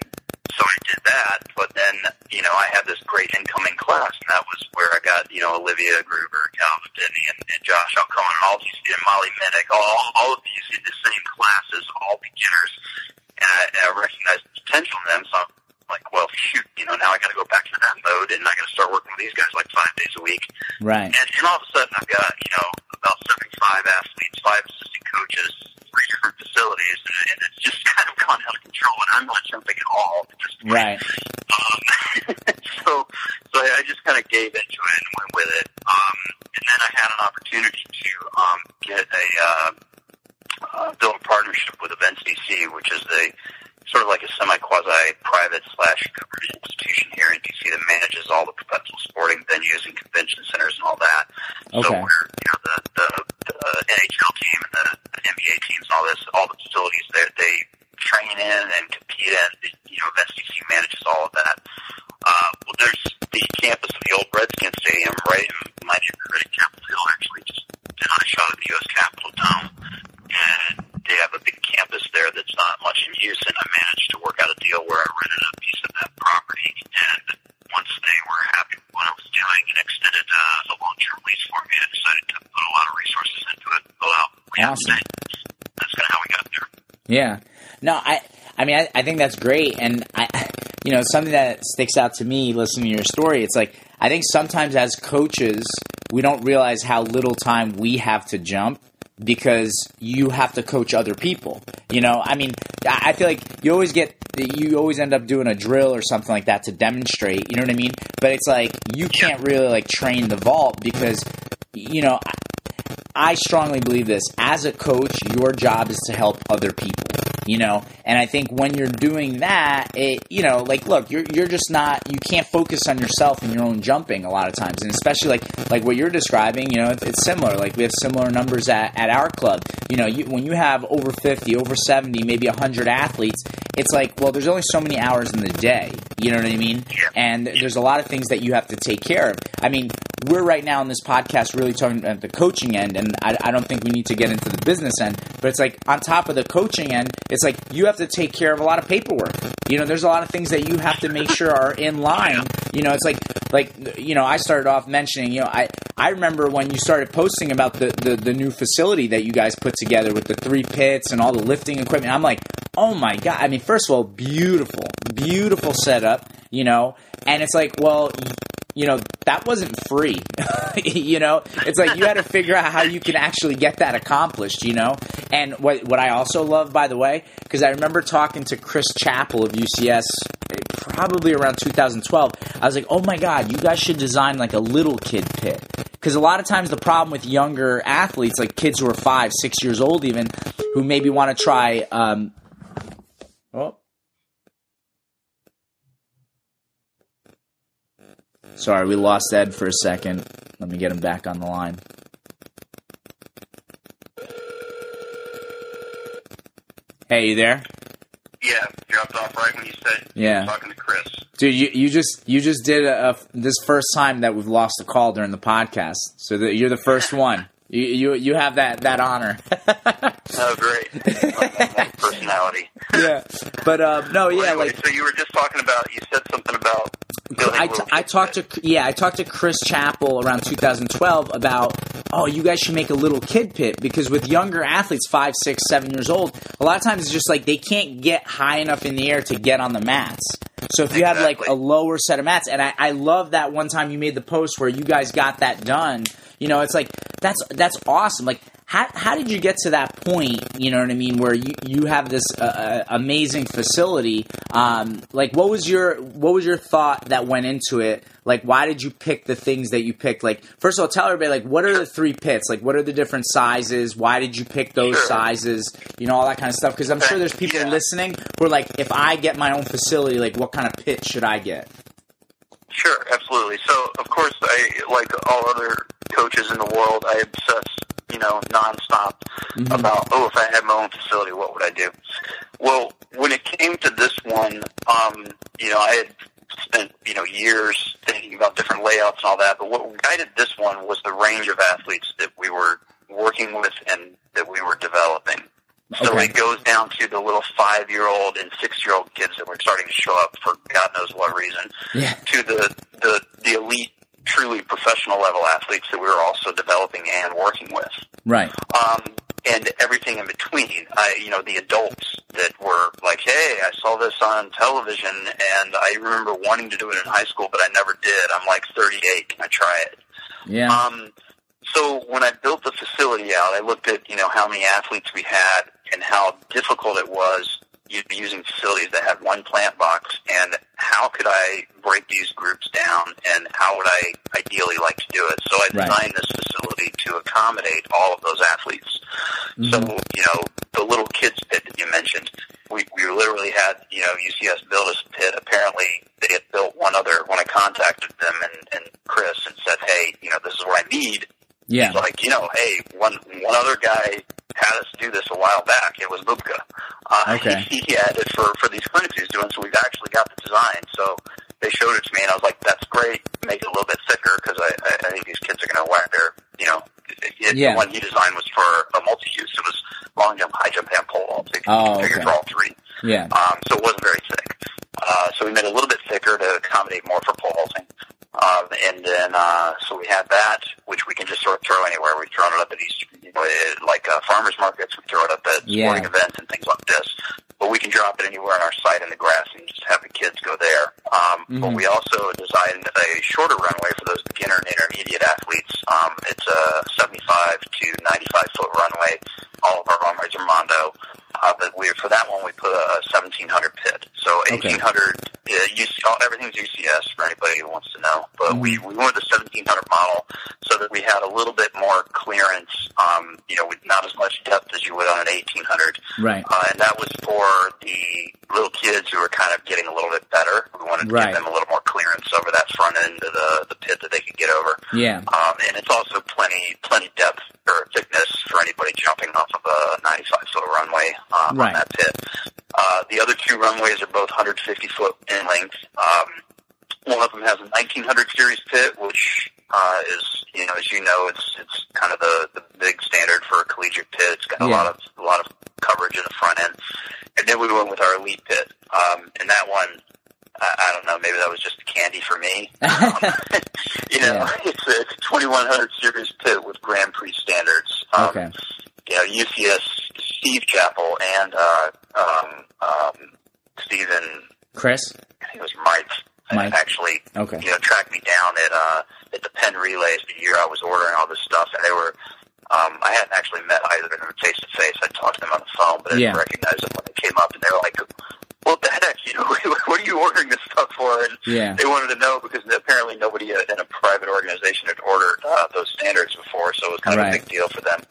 so I did that, but then, you know, I had this great incoming class, and that was where I got, you know, Olivia Gruver, Calvin Finney, and, and Josh Alcoa, and all these, and Molly Minnick, all, all of these in the same classes, all beginners, and I, and I recognized the potential in them, so like, well, shoot, you know, now I gotta go back to that mode, and I gotta start working with these guys like five days a week, Right. and, and all of a sudden I've got, you know, about 75 athletes, five assistant coaches, three different facilities, and, and it's just <laughs> kind of gone out of control, and I'm not jumping at all at this point. Right. <laughs> Um, <laughs> so, so I just kind of gave it and went with it. Um, and then I had an opportunity to um, get a uh, uh, build a partnership with Events DC, which is a sort of like a semi quasi private slash government institution here in DC that manages all the professional sporting venues and convention centers and all that. So Okay. we're you know the the, the NHL team and the, the NBA teams and all this, all the facilities that they train in and compete in. You know, Events DC manages all of that. Uh, well, there's the campus of the old Redskins Stadium right in my neighborhood in Capitol Hill. Actually, just did a shot at the U.S. Capitol Dome, and they have a big campus there that's not much in use. And I managed to work out a deal where I rented a piece of that property, and once they were happy with what I was doing and extended uh, a long-term lease for me, I decided to put a lot of resources into it. Go out, Awesome. That's kind of how we got there. Yeah. No, I I mean I, I think that's great and I you know, something that sticks out to me listening to your story, it's like I think sometimes as coaches we don't realize how little time we have to jump because you have to coach other people. You know, I mean, I I feel like you always get you always end up doing a drill or something like that to demonstrate, you know what I mean? But it's like you can't really like train the vault because you know, I strongly believe this. As a coach, your job is to help other people. You know, and I think when you're doing that, it you know, like look, you're you're just not you can't focus on yourself and your own jumping a lot of times, and especially like like what you're describing. You know, it's, it's similar. Like we have similar numbers at, at our club. You know, you, when you have over fifty, over seventy, maybe hundred athletes, it's like well, there's only so many hours in the day. You know what I mean? And there's a lot of things that you have to take care of. I mean, we're right now in this podcast really talking about the coaching end, and I, I don't think we need to get into the business end. But it's like on top of the coaching end, it's like you have to take care of a lot of paperwork. You know, there's a lot of things that you have to make sure are in line. You know, it's like like you know, I started off mentioning, you know, I I remember when you started posting about the the, the new facility that you guys put together with the three pits and all the lifting equipment. I'm like, oh my god! I mean, first of all, beautiful, beautiful setup. You know, and it's like, well, you know, that wasn't free. <laughs> you know, it's like you had to figure out how you can actually get that accomplished, you know? And what, what I also love, by the way, because I remember talking to Chris Chappell of UCS probably around 2012. I was like, oh my God, you guys should design like a little kid pit. Because a lot of times the problem with younger athletes, like kids who are five, six years old even, who maybe want to try, um, Sorry, we lost Ed for a second. Let me get him back on the line. Hey, you there? Yeah, dropped off right when you said Yeah. talking to Chris. Dude, you, you just you just did a, a this first time that we've lost a call during the podcast, so that you're the first <laughs> one. You you you have that that honor. Oh, great. <laughs> Personality. yeah, but um, no, yeah, Anyway, like so you were just talking about, you said something about I, t- I talked to yeah I talked to Chris Chappell around 2012 about oh you guys should make a little kid pit because with younger athletes five six seven years old a lot of times it's just like they can't get high enough in the air to get on the mats. So if you have like a lower set of mats and I, I love that one time you made the post where you guys got that done you know it's like that's that's awesome. Like how, how did you get to that point you know what i mean where you, you have this uh, uh, amazing facility um, like what was your what was your thought that went into it like why did you pick the things that you picked like first of all tell everybody like what are the three pits like what are the different sizes why did you pick those Sure. sizes you know all that kind of stuff because i'm sure there's people Yeah. listening who are like if i get my own facility like what kind of pit should i get Sure, absolutely. So, of course, I like all other coaches in the world. I obsess, you know, nonstop Mm-hmm. about oh, if I had my own facility, what would I do? Well, when it came to this one, um, you know, I had spent you know years thinking about different layouts and all that. But what guided this one was the range of athletes that we were working with and that we were developing. So Okay. it goes down to the little five-year-old and six-year-old kids that were starting to show up for God knows what reason yeah to the, the, the elite, truly professional level athletes that we were also developing and working with. right Um, and everything in between. I, you know, the adults that were like, hey, I saw this on television and I remember wanting to do it in high school, but I never did. I'm like 38. Can I try it? yeah Um, so when I built the facility out, I looked at you know how many athletes we had and how difficult it was. You'd be using facilities that had one plant box, and how could I break these groups down, and how would I ideally like to do it? So I Right. designed this facility to accommodate all of those athletes. So Mm-hmm. you know the little kids pit that you mentioned, we we literally had you know UCS build us a pit. Apparently they had built one other when I contacted them and, and Chris and said, hey, you know this is what I need. yeah He's like, you know, hey, one one other guy had us do this a while back. It was Bubka. Uh, Okay. He, he had it for for these clinics he was doing, so we've actually got the design. So they showed it to me, and I was like, that's great. Make it a little bit thicker because I, I I think these kids are going to whack their, you know, it, Yeah. the one he designed was for a multi-use. It was long jump, high jump, and pole vault. So you can Oh, okay. for all three. yeah Um, so it wasn't very thick. Uh, so we made it a little bit thicker to accommodate more for pole vaulting. Um, and then, uh, so we had that, which we can just sort of throw anywhere. We've thrown it up at Easter, you know, eh, like uh, farmers markets. We throw it up at Yeah. sporting events and things like this. But we can drop it anywhere on our site in the grass and just have the kids go there. Um, But Mhm. we also designed a shorter runway for those beginner and intermediate athletes. Um, it's a 75 to 95 foot runway. All of our runways are Mondo. Uh, but we, for that one, we put a 1700 pit. So Okay. 1800, uh, UC, all, everything's UCS for anybody who wants to know. But we, we went with the 1700 model so that we had a little bit more clearance, um, you know, with not as much depth as you would on an 1800. right Uh, and that was for the little kids who were kind of getting a little bit better. We wanted to Right. give them a little more clearance over that front end of the, the pit that they could get over. yeah Um, and it's also plenty plenty depth or thickness for anybody jumping off of a 95 foot runway um, Right. on that pit. Uh, the other two runways are both 150 foot in length. Um, one of them has a 1900 series pit, which uh, is, you know, as you know, it's it's kind of the, the big standard for a collegiate pit. It's got a Yeah. lot of a lot of coverage in the front end, and then we went with our elite pit. Um, and that one, I, I don't know, maybe that was just candy for me. Um, you know, Yeah. it's a, it's a 2100 series pit with Grand Prix standards. Um, okay. you know, UCS Steve Chappell and uh, um, um, Stephen, Chris. I think it was Mike, Mike. actually, Okay. you know, tracked me down at uh, at the Penn Relays the year I was ordering all this stuff, and they were. Um, I hadn't actually met either of them face to face. I talked to them on the phone, but I Yeah. didn't recognize them when they came up, and they were like, "What the heck? You know, <laughs> what are you ordering this stuff for?" And Yeah. they wanted to know because apparently nobody in a private organization had ordered uh, those standards before, so it was kind of Right. a big deal for them.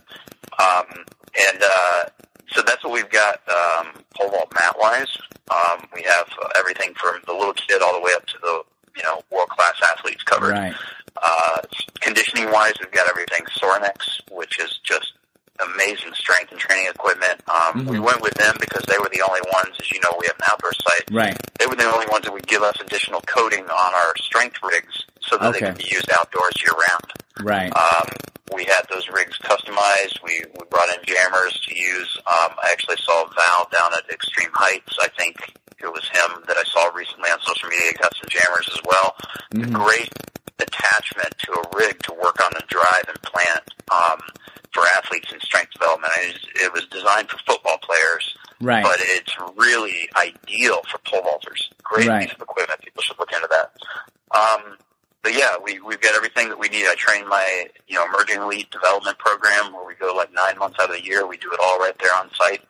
Um, and uh, so that's what we've got um, pole vault mat wise. Um, we have uh, everything from the little kid all the way up to the you know world class athletes covered. Right. Uh, conditioning wise, we've got everything Sorinex, which is just amazing strength and training equipment. Um, Mhm. We went with them because they were the only ones, as you know, we have an outdoor site Right. they were the only ones that would give us additional coating on our strength rigs so that Okay. they could be used outdoors year round. Right. Um, we had those rigs customized. We, we brought in jammers to use. Um, I actually saw Val down at Extreme I think it was him that I saw recently on social media. Some jammers as well. Mhm. Great attachment to a rig to work on the drive and plant um, for athletes in strength development. It was, it was designed for football players Right. but it's really ideal for pole vaulters. Great Right. piece of equipment. People should look into that. Um, but yeah, we we've got everything that we need. I train my you know emerging elite development program where we go like nine months out of the year. We do it all right there on site.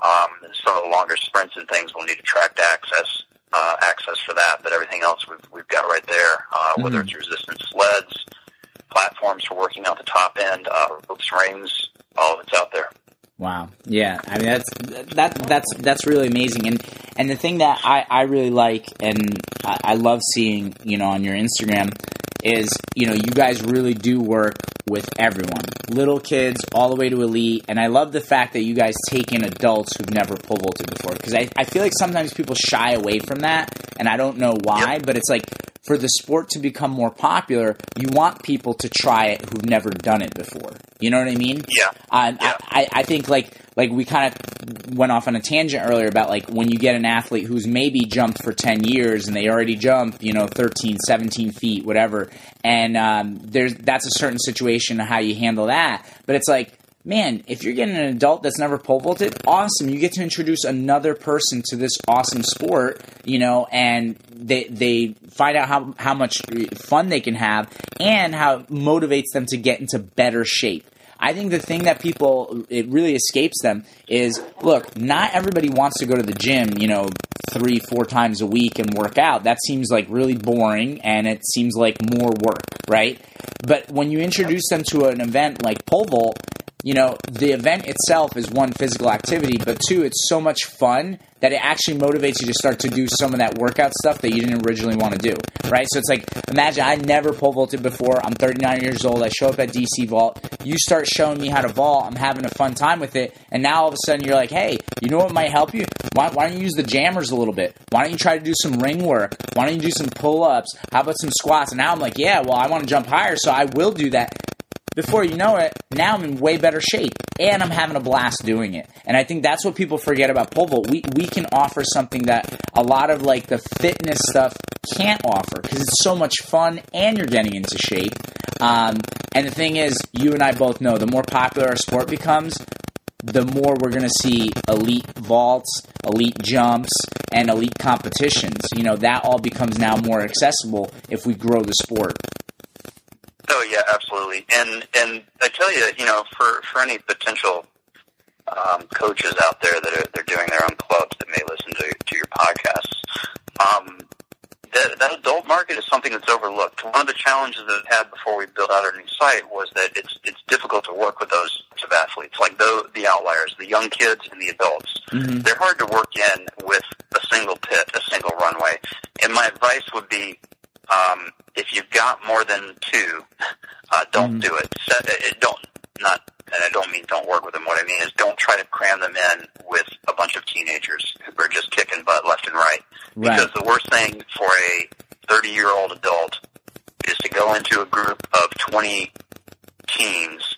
Um, some of the longer sprints and things will need a tracked access uh, access for that, but everything else we've we've got right there. Uh, Whether Mhm. it's resistance sleds, platforms for working out the top end, uh, ropes, rings, all of it's out there. Wow. Yeah. I mean that's that that's that's really amazing. And and the thing that I I really like and I, I love seeing you know on your Instagram is you know you guys really do work with everyone, little kids all the way to elite. And I love the fact that you guys take in adults who've never pole vaulted before because I I feel like sometimes people shy away from that, and I don't know why, but it's like. For the sport to become more popular, you want people to try it who've never done it before. You know what I mean? Yeah. Um, Yeah. I, I think like like we kind of went off on a tangent earlier about like when you get an athlete who's maybe jumped for 10 years and they already jump you know 13 17 feet whatever and um, there's that's a certain situation of how you handle that. But it's like man if you're getting an adult that's never pole vaulted awesome. You get to introduce another person to this awesome sport you know and they they find out how how much fun they can have and how it motivates them to get into better shape I think the thing that people it really escapes them is look, not everybody wants to go to the gym, you know, three, four times a week and work out. That seems like really boring and it seems like more work, right? But when you introduce them to an event like pole vault, you know, the event itself is one physical activity, but two, it's so much fun that it actually motivates you to start to do some of that workout stuff that you didn't originally want to do, right? So it's like, imagine I never pole vaulted before. I'm 39 years old. I show up at DC Vault. You start showing me how to vault. I'm having a fun time with it. And now all of a sudden you're like, hey, you know what might help you? Why, why don't you use the jammers a little bit? Why don't you try to do some ring work? Why don't you do some pull ups? How about some squats? And now I'm like, yeah, well, I want to jump higher, so I will do that before you know it, now I'm in way better shape and I'm having a blast doing it. And I think that's what people forget about pole vault. We we can offer something that a lot of like the fitness stuff can't offer because it's so much fun and you're getting into shape. Um, and the thing is, you and I both know the more popular our sport becomes, the more we're going to see elite vaults, elite jumps, and elite competitions. You know, that all becomes now more accessible if we grow the sport. Oh yeah, absolutely. And and I tell you, you know, for for any potential um, coaches out there that are they're doing their own clubs that may listen to to your podcasts, um, that that adult market is something that's overlooked. One of the challenges that we had before we built out our new site was that it's it's difficult to work with those types of athletes, like the the outliers, the young kids and the adults. Mhm. They're hard to work in with a single pit, a single runway. And my advice would be um, if you've got more than two, uh, don't Mhm. do it. Set, it. Don't not, and I don't mean don't work with them. What I mean is don't try to cram them in with a bunch of teenagers who are just kicking butt left and right. Right. Because the worst thing for a 30 year old adult is to go into a group of 20 teens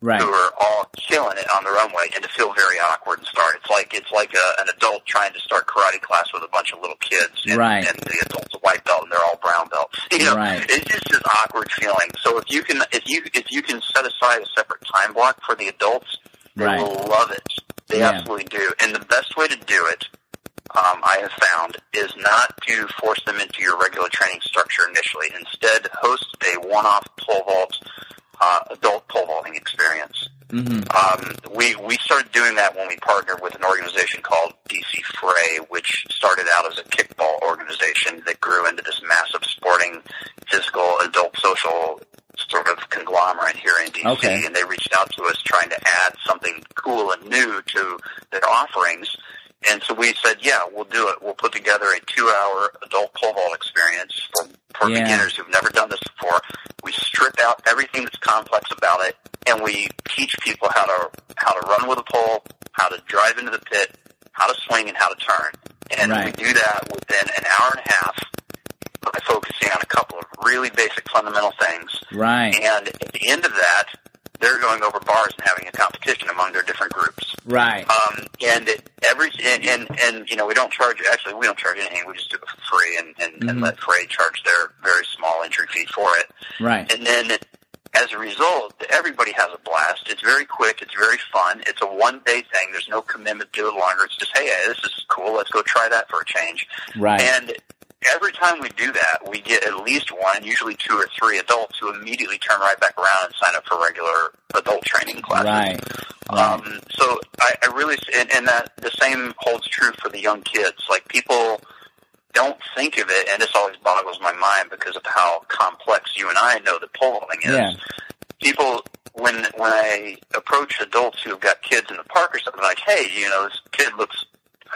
right. who are all killing it on their own way and to feel very awkward and start. It's like it's like a, an adult trying to start karate class with a bunch of little kids, and, Right. and the adult's a white belt and they're all brown belts. You know, Right. it's just this awkward feeling. So if you can, if you if you can set aside a separate time block for the adults, they Right. will love it. They Yeah. absolutely do. And the best way to do it, um, I have found, is not to force them into your regular training structure initially. Instead, host a one-off pole vault, uh, adult pole vaulting experience. hmm Um, we we started doing that when we partnered with an organization called DC Fray, which started out as a kickball organization that grew into this massive sporting, physical, adult social sort of conglomerate here in DC. Okay. And they reached out to us trying to add something cool and new to their offerings. And so we said, yeah, we'll do it. We'll put together a two-hour adult pole vault experience for, for Yeah. beginners who've never done this before. We strip out everything that's complex about it, and we teach people how to how to run with a pole, how to drive into the pit, how to swing, and how to turn. And we do that within an hour and a half by focusing on a couple of really basic fundamental things. Right. And at the end of that, they're going over bars and having a competition among their different groups. Right. Um, and it- every and, and and you know we don't charge actually we don't charge anything we just do it for free and and, Mhm. and let Fray charge their very small entry fee for it Right. and then as a result everybody has a blast it's very quick it's very fun it's a one day thing there's no commitment to it longer it's just hey this is cool let's go try that for a change Right. and every time we do that, we get at least one, usually two or three adults who immediately turn right back around and sign up for regular adult training classes. Right. Right. Um, so I, I really, and, and that the same holds true for the young kids. Like people don't think of it, and this always boggles my mind because of how complex you and I know that pole vaulting is. Yeah. People, when when I approach adults who've got kids in the park or something, like, hey, you know, this kid looks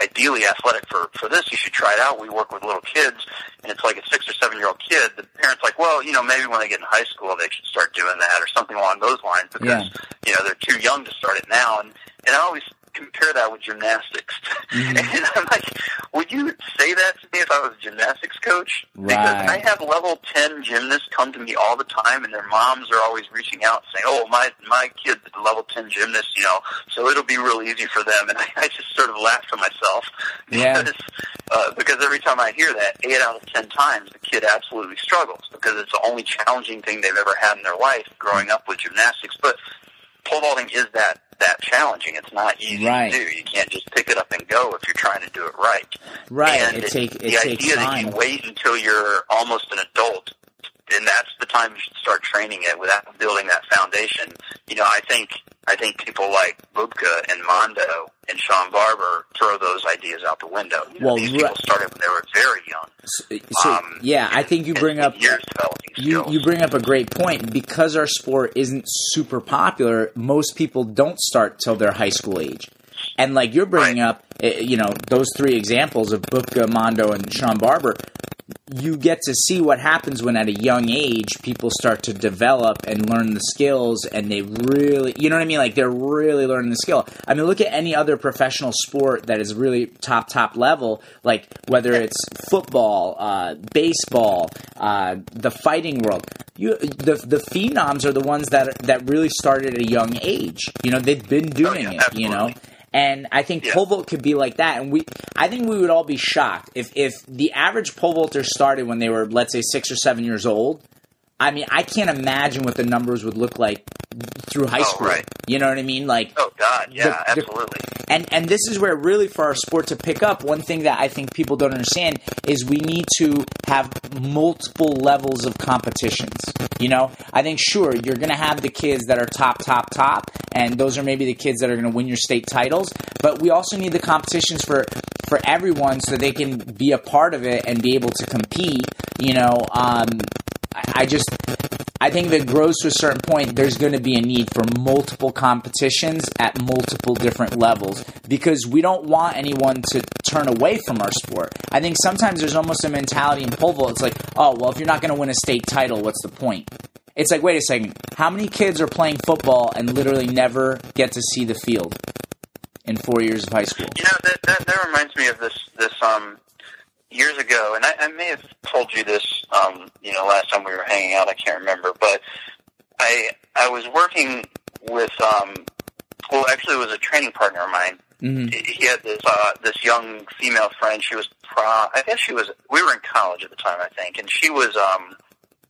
ideally athletic for for this. You should try it out. We work with little kids, and it's like a six or seven year old kid. The parents like, well, you know, maybe when they get in high school, they should start doing that or something along those lines because Yeah. you know they're too young to start it now. And and I always compare that with gymnastics. <laughs> Mhm. And I'm like, would you say that to me if I was a gymnastics coach? Because I have level ten gymnasts come to me all the time, and their moms are always reaching out saying, "Oh, my my kid's a level ten gymnast, you know, so it'll be real easy for them." And <laughs> I, I just sort of laugh to myself <laughs> Yeah. because uh, because every time I hear that, eight out of ten times the kid absolutely struggles because it's the only challenging thing they've ever had in their life growing up with gymnastics. But pole vaulting is that that challenging. It's not easy Right. to do. You can't just pick it up and go if you're trying to do it right. Right. And It take the it takes idea that you wait until you're almost an adult, and that's the time you should start training it without building that foundation. You know, I think I think people like Bubka and Mondo and Shawn Barber throw those ideas out the window. You know, Well, these people started when they were very young. So, um, yeah, I think you bring up you, you bring up a great point because our sport isn't super popular most people don't start till their high school age and like you're bringing Right. up eh, you know those three examples of Bubka, Mondo and Shawn Barber you get to see what happens when at a young age people start to develop and learn the skills and they really you know what I mean? Like they're really learning the skill. I mean look at any other professional sport that is really top top level like whether it's football uh, baseball uh, the fighting world. You the the phenoms are the ones that that really started at a young age. You know they've been doing Oh, yeah, it you know? absolutely. And I think Yeah. pole vault could be like that. And we, I think we would all be shocked if if the average pole vaulter started when they were, let's say, six or seven years old. I mean, I can't imagine what the numbers would look like through high Oh, school. right. You know what I mean? Like, Oh God, yeah, The- the- absolutely. and and this is where really for our sport to pick up one thing that i think people don't understand is we need to have multiple levels of competitions you know i think sure you're going to have the kids that are top top top and those are maybe the kids that are going to win your state titles but we also need the competitions for for everyone so they can be a part of it and be able to compete you know um I just I think that grows to a certain point, there's going to be a need for multiple competitions at multiple different levels because we don't want anyone to turn away from our sport. I think sometimes there's almost a mentality in pole vault. It's like, oh, well, if you're not going to win a state title, what's the point? It's like, wait a second. How many kids are playing football and literally never get to see the field in four years of high school? You know that, that that reminds me of this this um years ago, and I, I may have told you this um you know last time we were hanging out. I can't remember, but I I was working with um, well, actually, it was a training partner of mine. Mm-hmm. He had this uh, this young female friend. She was pro. I guess she was. We were in college at the time, I think, and she was um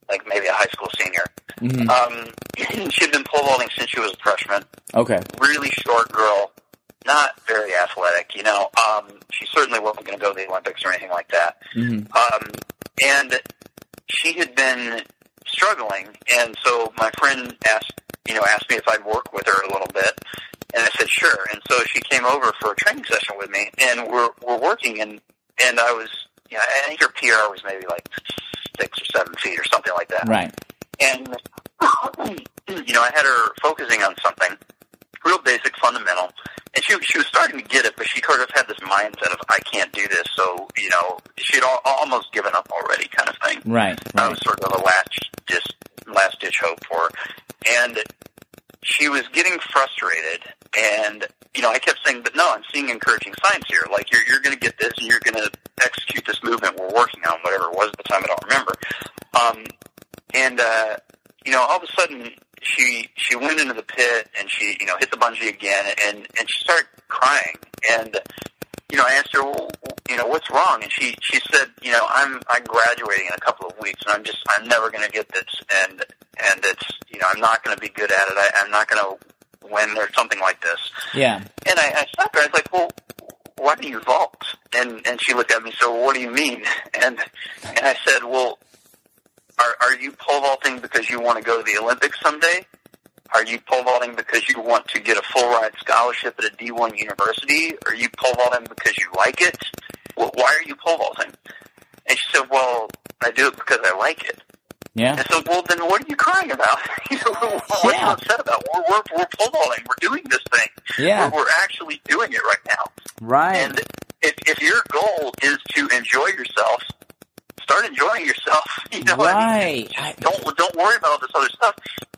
like maybe a high school senior. Mm-hmm. Um, <clears throat> she'd been pole vaulting since she was a freshman. Okay. Really short girl, not very athletic. You know, um, she certainly wasn't going to go to the Olympics or anything like that. Mm-hmm. Um, and she had been struggling, and so my friend asked, you know, asked me if I'd work with her a little bit, and I said sure. And so she came over for a training session with me, and we're we're working, and and I was, you know, I think her PR was maybe like six or seven feet or something like that. Right. And <coughs> you know, I had her focusing on something real basic, fundamental, and she she was starting to get it, but she sort of had this mindset of I can't do this. So you know, she'd al- almost given up already, kind of thing. Right. I Right. was sort of a last just last ditch hope for her, and she was getting frustrated. And you know, I kept saying, "But no, I'm seeing encouraging signs here. Like you're you're going to get this, and you're going to execute this movement we're working on, whatever it was at the time. I don't remember." Um, and uh, you know, all of a sudden, she she went into the pit and she you know hit the bungee again, and and she started crying. And you know, I asked her, well, you know, what's wrong? And she she said, you know, I'm I'm graduating in a couple of weeks, and I'm just I'm never going to get this, and and it's you know I'm not going to be good at it. I, I'm not going to win or something like this. Yeah. And I, I stopped her. I was like, well, why do you vault? And and she looked at me. So what do you mean? <laughs> And and I said, well, are are you pole vaulting because you want to go to the Olympics someday? Are you pole vaulting because you want to get a full ride scholarship at a D1 university? Are you pole vaulting because you like it? Well, why are you pole vaulting? And she said, well, I do it because I like it. Yeah. I said, well, then what are you crying about? <laughs> you know, what are you upset about? We're, we're, we're pole vaulting. We're doing this thing. Yeah. We're, we're actually doing it right now. Right. And if, if your goal is to enjoy yourself, start enjoying yourself. <laughs> You know what I mean? <laughs> Don't don't worry about all this other stuff.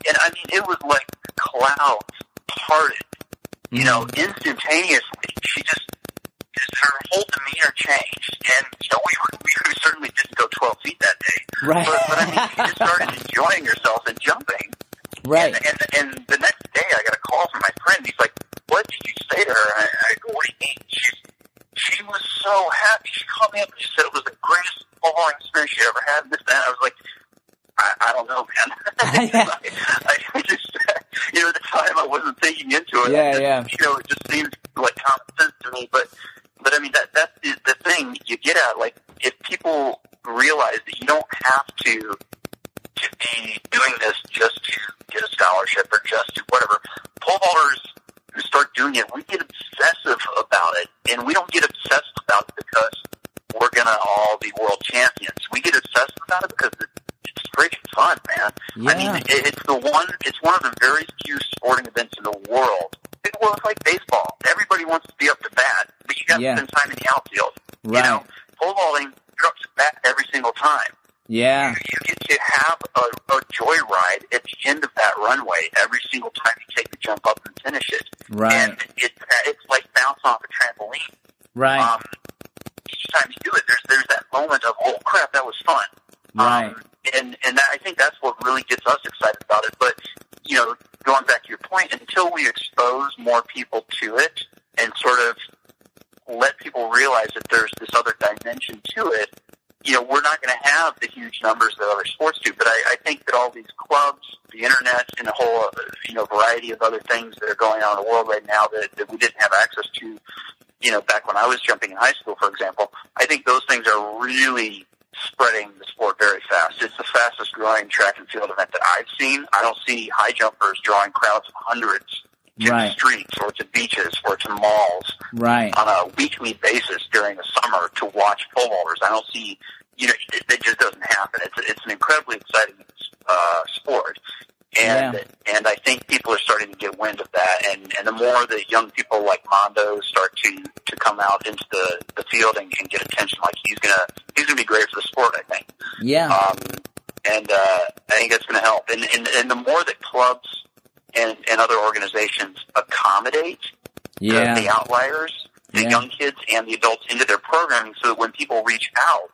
And I mean, it was like clouds parted. You know, Mm-hmm. instantaneously. She just, just her whole demeanor changed. And you know, we were, <laughs> we certainly didn't go twelve feet that day. Right. But, but I mean, she just started enjoying herself and jumping. right. And, and and the next day, I got a call from my friend. He's like, "What did you say to her?" I, I go, "What do you mean?" She she was so happy. She called me up and she said it was the greatest experience she ever had. This and that. I was like, I, I don't know, man. <laughs> <laughs> I, I just, you know, at the time I wasn't thinking into it. Yeah, just, yeah. You know, it just seemed like common sense to me. But, but I mean, that that's the, the thing you get at. Like, if people realize that you don't have to to be doing this just to get a scholarship or just to whatever. Pole vaulters who start doing it, we get obsessive about it, and we don't get obsessed about it because we're gonna all be world champions. We get obsessed about it because it- it's freaking fun, man. I mean, Yeah. it, it's the one. It's one of the very few sporting events in the world. It, well, it's like baseball. Everybody wants to be up to bat, but you got to Yeah. spend time in the outfield. Right. You know, pole vaulting, you're up to bat every single time Yeah. you get to have a, a joyride at the end of that runway every single time you take the jump up and finish it. Right. And it, it's like bouncing off a trampoline. Right. Um, each time you do it, there's there's that moment of oh crap, that was fun. Right. Um, and and that, I think that's what really gets us excited about it. But you know, going back to your point, until we expose more people to it and sort of let people realize that there's this other dimension to it, you know, we're not going to have the huge numbers that other sports do. But I, I think that all these clubs, the internet, and a whole, uh, you know, variety of other things that are going on in the world right now that, that we didn't have access to, you know, back when I was jumping in high school, for example, I think those things are really spreading the sport very fast. It's the fastest growing track and field event that I've seen. I don't see jumpers drawing crowds of hundreds to Right. streets or to beaches or to malls Right. on a weekly basis during the summer to watch pole vaulters. I don't see, you know, it, it just doesn't happen. It's it's an incredibly exciting uh, sport, and and I think people are starting to get wind of that. And and the more that young people like Mondo start to to come out into the the field and, and get attention, like he's gonna he's gonna be great for the sport. I think. Yeah. Um, and uh, I think that's going to help. And, and and the more that clubs and, and other organizations accommodate the, the outliers, the Yeah. young kids and the adults into their programming, so that when people reach out,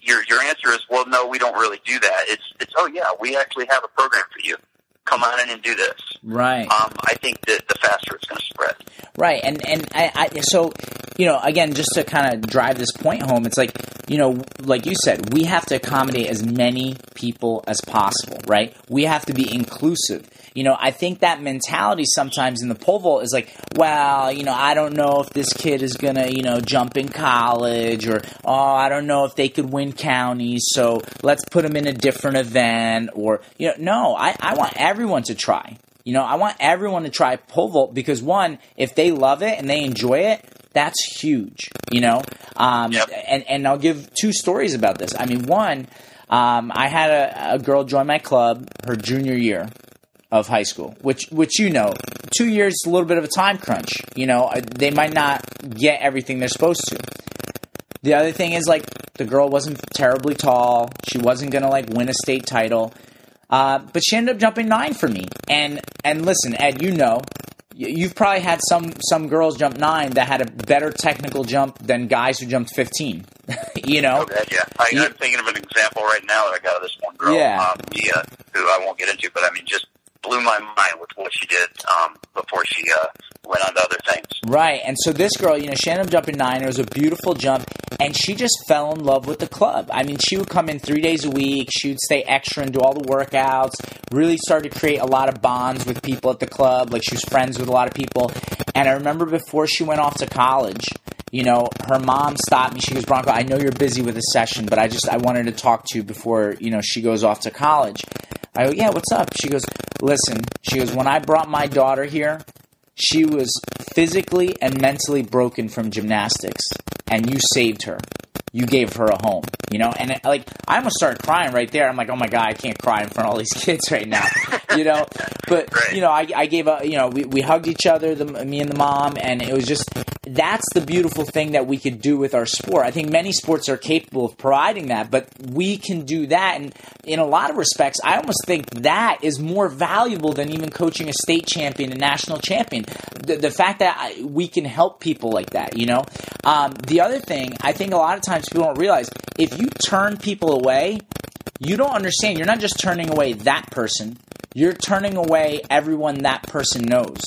your your answer is, well, no, we don't really do that. It's it's oh yeah, we actually have a program for you. Come on in and do this. Right. Um, I think that the faster it's going to spread. Right, and and I, I so you know again just to kind of drive this point home, it's like you know like you said, we have to accommodate as many people as possible, right? We have to be inclusive. You know, I think that mentality sometimes in the pole vault is like, well, you know, I don't know if this kid is gonna, you know, jump in college, or oh, I don't know if they could win counties, so let's put them in a different event, or you know, no, I, I want everyone to try. You know, I want everyone to try pole vault because one, if they love it and they enjoy it, that's huge. You know, um, Yep. and and I'll give two stories about this. I mean, one, um, I had a, a girl join my club her junior year of high school, which which you know, two years is a little bit of a time crunch. You know, they might not get everything they're supposed to. The other thing is like the girl wasn't terribly tall. She wasn't gonna like win a state title. Uh, but she ended up jumping nine for me. And and listen, Ed, you know, you've probably had some some girls jump nine that had a better technical jump than guys who jumped fifteen. <laughs> you know, Okay, yeah. I, I'm thinking of an example right now that I got of this one girl, Yeah. um, Mia, who I won't get into, but I mean, just blew my mind with what she did um, before she uh, went on to other things. Right. And so this girl, you know, Shannon jumping nine. It was a beautiful jump. And she just fell in love with the club. I mean, she would come in three days a week. She would stay extra and do all the workouts. Really started to create a lot of bonds with people at the club. Like she was friends with a lot of people. And I remember before she went off to college, you know, her mom stopped me. She goes, Bronco, I know you're busy with a session, but I just, I wanted to talk to you before, you know, she goes off to college. I go, yeah, what's up? She goes, listen, she goes, when I brought my daughter here, she was physically and mentally broken from gymnastics, and you saved her. You gave her a home, you know, and it, like I almost started crying right there. I'm like, oh my god, I can't cry in front of all these <laughs> kids right now, you know. But you know, I, I gave a, you know, we, we hugged each other, the, me and the mom, and it was just that's the beautiful thing that we could do with our sport. I think many sports are capable of providing that, but we can do that, and in a lot of respects, I almost think that is more valuable than even coaching a state champion, a national champion. The, the fact that I, we can help people like that, you know. Um, the other thing, I think a lot of times people don't realize if you turn people away, you don't understand. You're not just turning away that person. You're turning away everyone that person knows.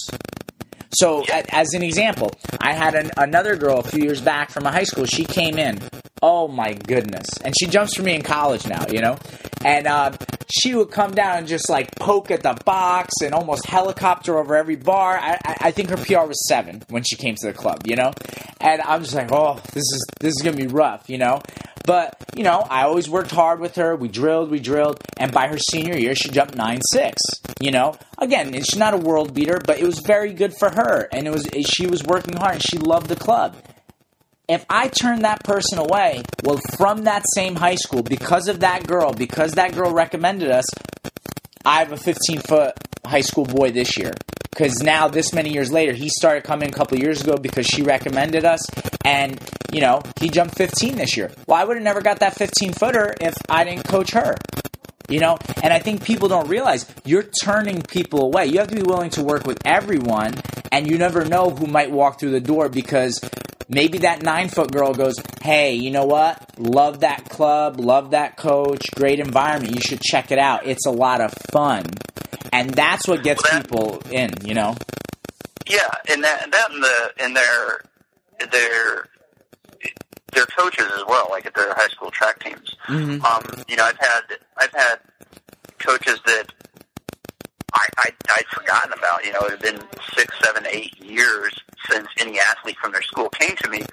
So, as an example, I had an, another girl a few years back from a high school. She came in. Oh my goodness! And she jumps for me in college now, you know. And uh, she would come down and just like poke at the box and almost helicopter over every bar. I, I, I think her PR was seven when she came to the club, you know. And I'm just like, oh, this is this is gonna be rough, you know. But you know, I always worked hard with her. We drilled, we drilled, and by her senior year, she jumped nine six. You know, again, she's not a world beater, but it was very good for her, and it was she was working hard, and she loved the club. If I turn that person away, well, from that same high school, because of that girl, because that girl recommended us, I have a 15 foot high school boy this year. Because now, this many years later, he started coming a couple years ago because she recommended us, and you know he jumped 15 this year. Well, I would have never got that 15 footer if I didn't coach her. You know, and I think people don't realize you're turning people away. You have to be willing to work with everyone, and you never know who might walk through the door because maybe that nine foot girl goes, Hey, you know what? Love that club, love that coach, great environment. You should check it out. It's a lot of fun. And that's what gets Well, that- people in, you know? Yeah, and that and that and the and their their their coaches as well, like at their high school track teams. Mhm. Um, you know, I've had I've had coaches that I, I I'd forgotten about. You know, it had been six, seven, eight years since any athlete from their school came to me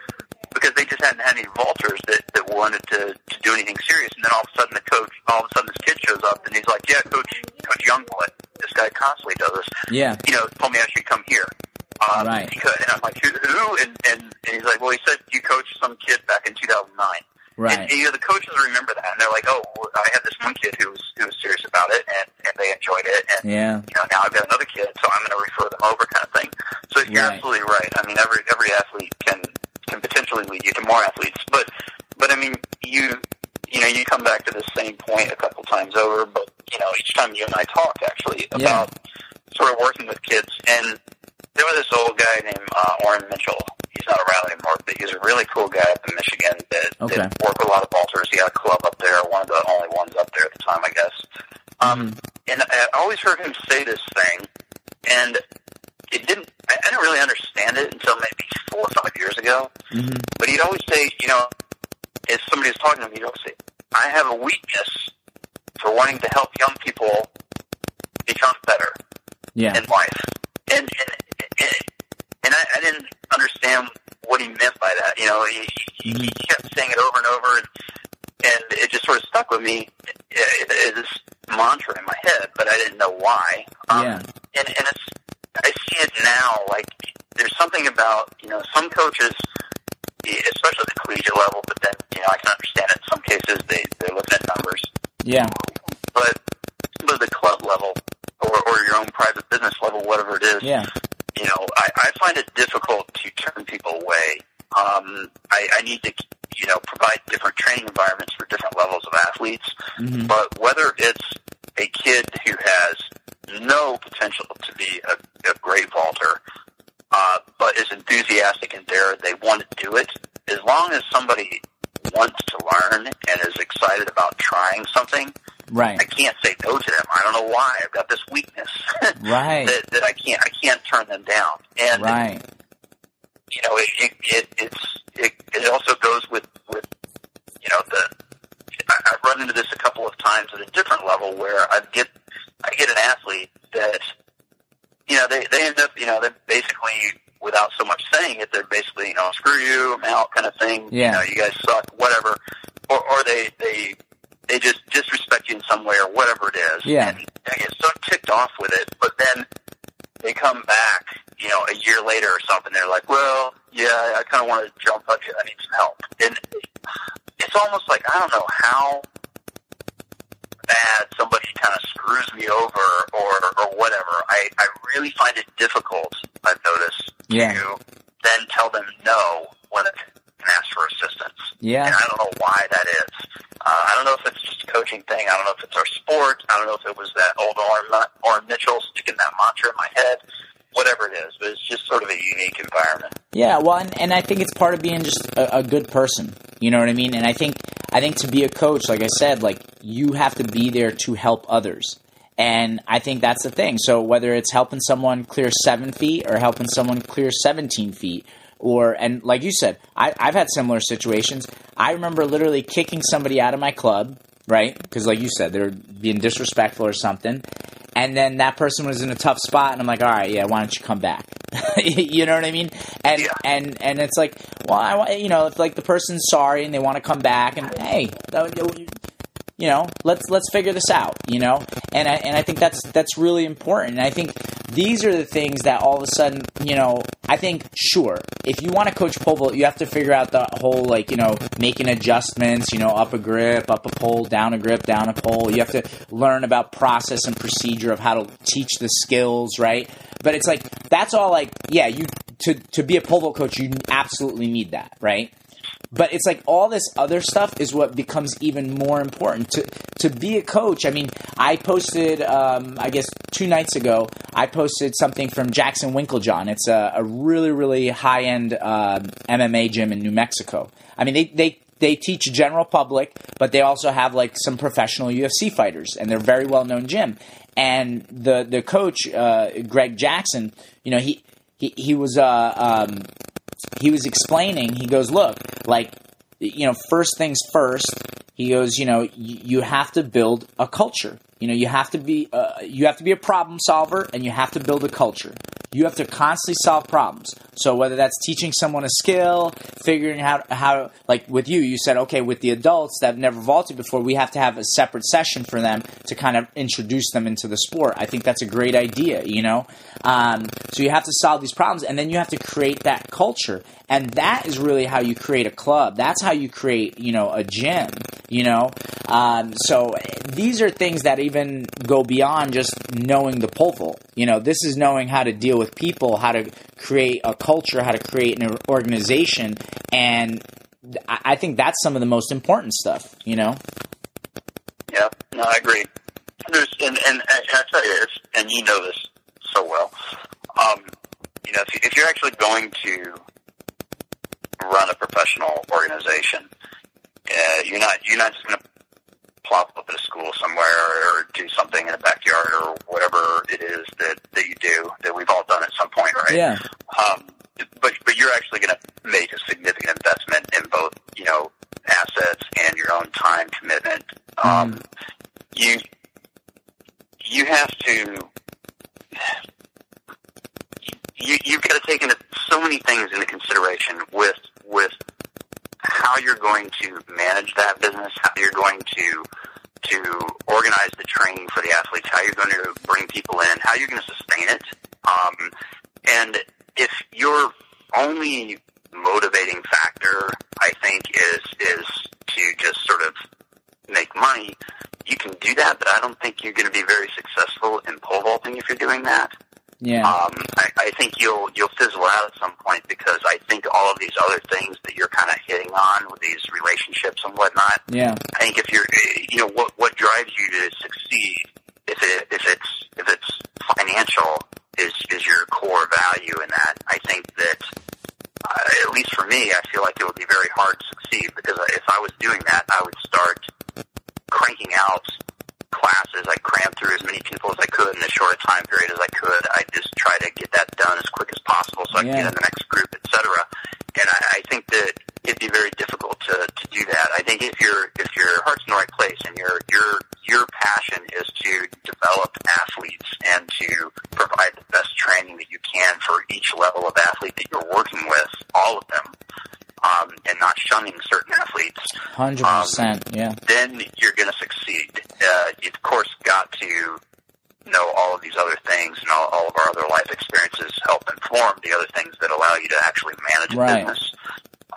because they just hadn't had any vaulters that, that wanted to, to do anything serious. And then all of a sudden, the coach, all of a sudden, this kid shows up and he's like, "Yeah, coach, Coach Youngblood, this guy constantly does this. Yeah. You know, told me I should come here." Um, Right. Because, and I'm like, who? who? And, and, and he's like, well, he said you coached some kid back in 2009. Right. And, you know, the coaches remember that, and they're like, "Oh, well, I had this one kid who was who was serious about it, and and they enjoyed it, and Yeah. you know, now I've got another kid, so I'm going to refer them over, kind of thing." So you're Right. absolutely right. I mean, every every athlete can can potentially lead you to more athletes, but but I mean, you you know, you come back to the same point a couple times over, but you know, each time you and I talk, actually, Yeah. about sort of working with kids, and there was this old guy named uh, Orrin Mitchell. He's not around anymore, but he's a really cool guy up in Michigan that, Okay. that worked with a lot of vaulters He had a club up there, one of the only ones up there at the time, I guess. Um, Mhm. and I always heard him say this thing, and it didn't. I I didn't really understand it until maybe four or five years ago. Mhm. But he'd always say, you know, if somebody was talking to him, he'd always say, "I have a weakness for wanting to help young people become better Yeah. in life." And and and, and I, I didn't understand what he meant by that. You know, he, he, he kept saying it over and over, and and it just sort of stuck with me as this mantra in my head, but I didn't know why. Um, Yeah. And and it's I see it now. Like there's something about you know some coaches, especially at the collegiate level, but then you know I can understand it. In some cases, they they're looking at numbers, Yeah. but but the club level or or your own private business level, whatever it is, Yeah. you know, I, I find it difficult to turn people away. Um, I, I need to, you know, provide different training environments for different levels of athletes. Mhm. But whether it's a kid who has no potential to be a, a great vaulter, uh, but is enthusiastic and dare, they want to do it. As long as somebody wants to learn and is excited about trying something, Right. I can't say no to them. I don't know why. I've got this weakness <laughs> Right. that, that I can't I can't turn them down. And Right. you know, it, it, it it's it, it also goes with with you know the I've run into this a couple of times at a different level where I get I get an athlete that you know they they end up you know they basically without so much saying it they're basically you know screw you I'm out kind of thing Yeah. you know you guys suck whatever or or they they they just disrespect you in some way or whatever it is Yeah. and I get so ticked off with it but then they come back, you know, a year later or something. They're like, "Well, yeah, I kind of want to jump you. I need some help." And it's almost like I don't know how bad somebody kind of screws me over or or whatever. I I really find it difficult. I've noticed Yeah. to then tell them no when it can ask for assistance. Yeah. And I don't know why that is. Uh, I don't know if it's just a coaching thing. I don't know if it's our sport. I don't know if it was that old Orrin, Orrin Mitchell sticking that mantra in my head. Whatever it is, but it's just sort of a unique environment. Yeah, well, and, and I think it's part of being just a, a good person. You know what I mean? And I think I think to be a coach, like I said, like you have to be there to help others. And I think that's the thing. So whether it's helping someone clear seven feet or helping someone clear seventeen feet, or and like you said, I, I've had similar situations. I remember literally kicking somebody out of my club, right? Because like you said, they're being disrespectful or something. And then that person was in a tough spot, and I'm like, all right, yeah, why don't you come back? <laughs> you know what I mean? And Yeah. and and it's like, well, I, wa- you know, if like the person's sorry and they want to come back, and hey, you know, let's let's figure this out, you know, and I and I think that's that's really important. And I think these are the things that all of a sudden, you know, I think sure, if you want to coach pole vault, you have to figure out the whole like you know making adjustments, you know, up a grip, up a pole, down a grip, down a pole. You have to learn about process and procedure of how to teach the skills, right? But it's like that's all like yeah, you to to be a pole vault coach, you absolutely need that, right? But it's like all this other stuff is what becomes even more important to to be a coach. I mean, I posted, um, I guess two nights ago, I posted something from Jackson Winkeljohn. It's a, a really really high end uh, MMA gym in New Mexico. I mean, they they they teach general public, but they also have like some professional UFC fighters, and they're very well known gym. And the the coach, uh, Greg Jackson, you know, he he he was uh, um, he was explaining he goes look like you know first things first he goes you know you have to build a culture you know you have to be uh, you have to be a problem solver and you have to build a culture. You have to constantly solve problems. So whether that's teaching someone a skill figuring out how like with you you said okay with the adults that have never vaulted before we have to have a separate session for them to kind of introduce them into the sport. I think that's a great idea you know? Um, so you have to solve these problems and then you have to create that culture. And that is really how you create a club. That's how you create you know a gym you know? Um, so these are things that even go beyond just knowing the pole vault you know this is knowing how to deal with people how to create a culture how to create an organization and I think that's some of the most important stuff, you know. Yeah, no, I agree. There's, and, and, and I tell you, it's, and you know this so well. Um, you know, if, if you're actually going to run a professional organization, uh, you're not you're not just going to plop up at a school somewhere or, do something in the backyard or whatever it is that that you do that we've all done at some point, right? Yeah. Um, but but you're actually going to make a significant investment in both you know assets and your own time commitment. Um, you you have to you you've got to take into so many things into consideration with with how you're going to manage that business, how you're going to to organize the training for the athletes, how you're going to bring people in, how you're going to sustain it. Um, and if your only motivating factor, I think, is is to just sort of make money, you can do that, but I don't think you're going to be very successful in pole vaulting if you're doing that. Yeah. Um, I, I think you'll you'll fizzle out at some point because I think all of these other things that you're kind of hitting on with these relationships and whatnot. yeah. I think if you're, you know, what what drives you to succeed, if it if it's if it's financial, is is your core value in that. I think that, uh, at least for me, I feel like it would be very hard to succeed because if I was doing that, I would start cranking out classes. I cram through as many people as I could in as short a time period as I could. I just try to get that done as quick as possible so I can get in the next group, etc. And I, I think that it'd be very difficult to, to do that. I think if your if your heart's in the right place and your your your passion is to develop athletes and to provide the best training that you can for each level of athlete that you're working with, all of them, um, and not shunning certain athletes, Hundred percent. Yeah. then you're going to succeed. Uh, you've of course got to know all of these other things and all, all of our other life experiences help inform the other things that allow you to actually manage a Right. business.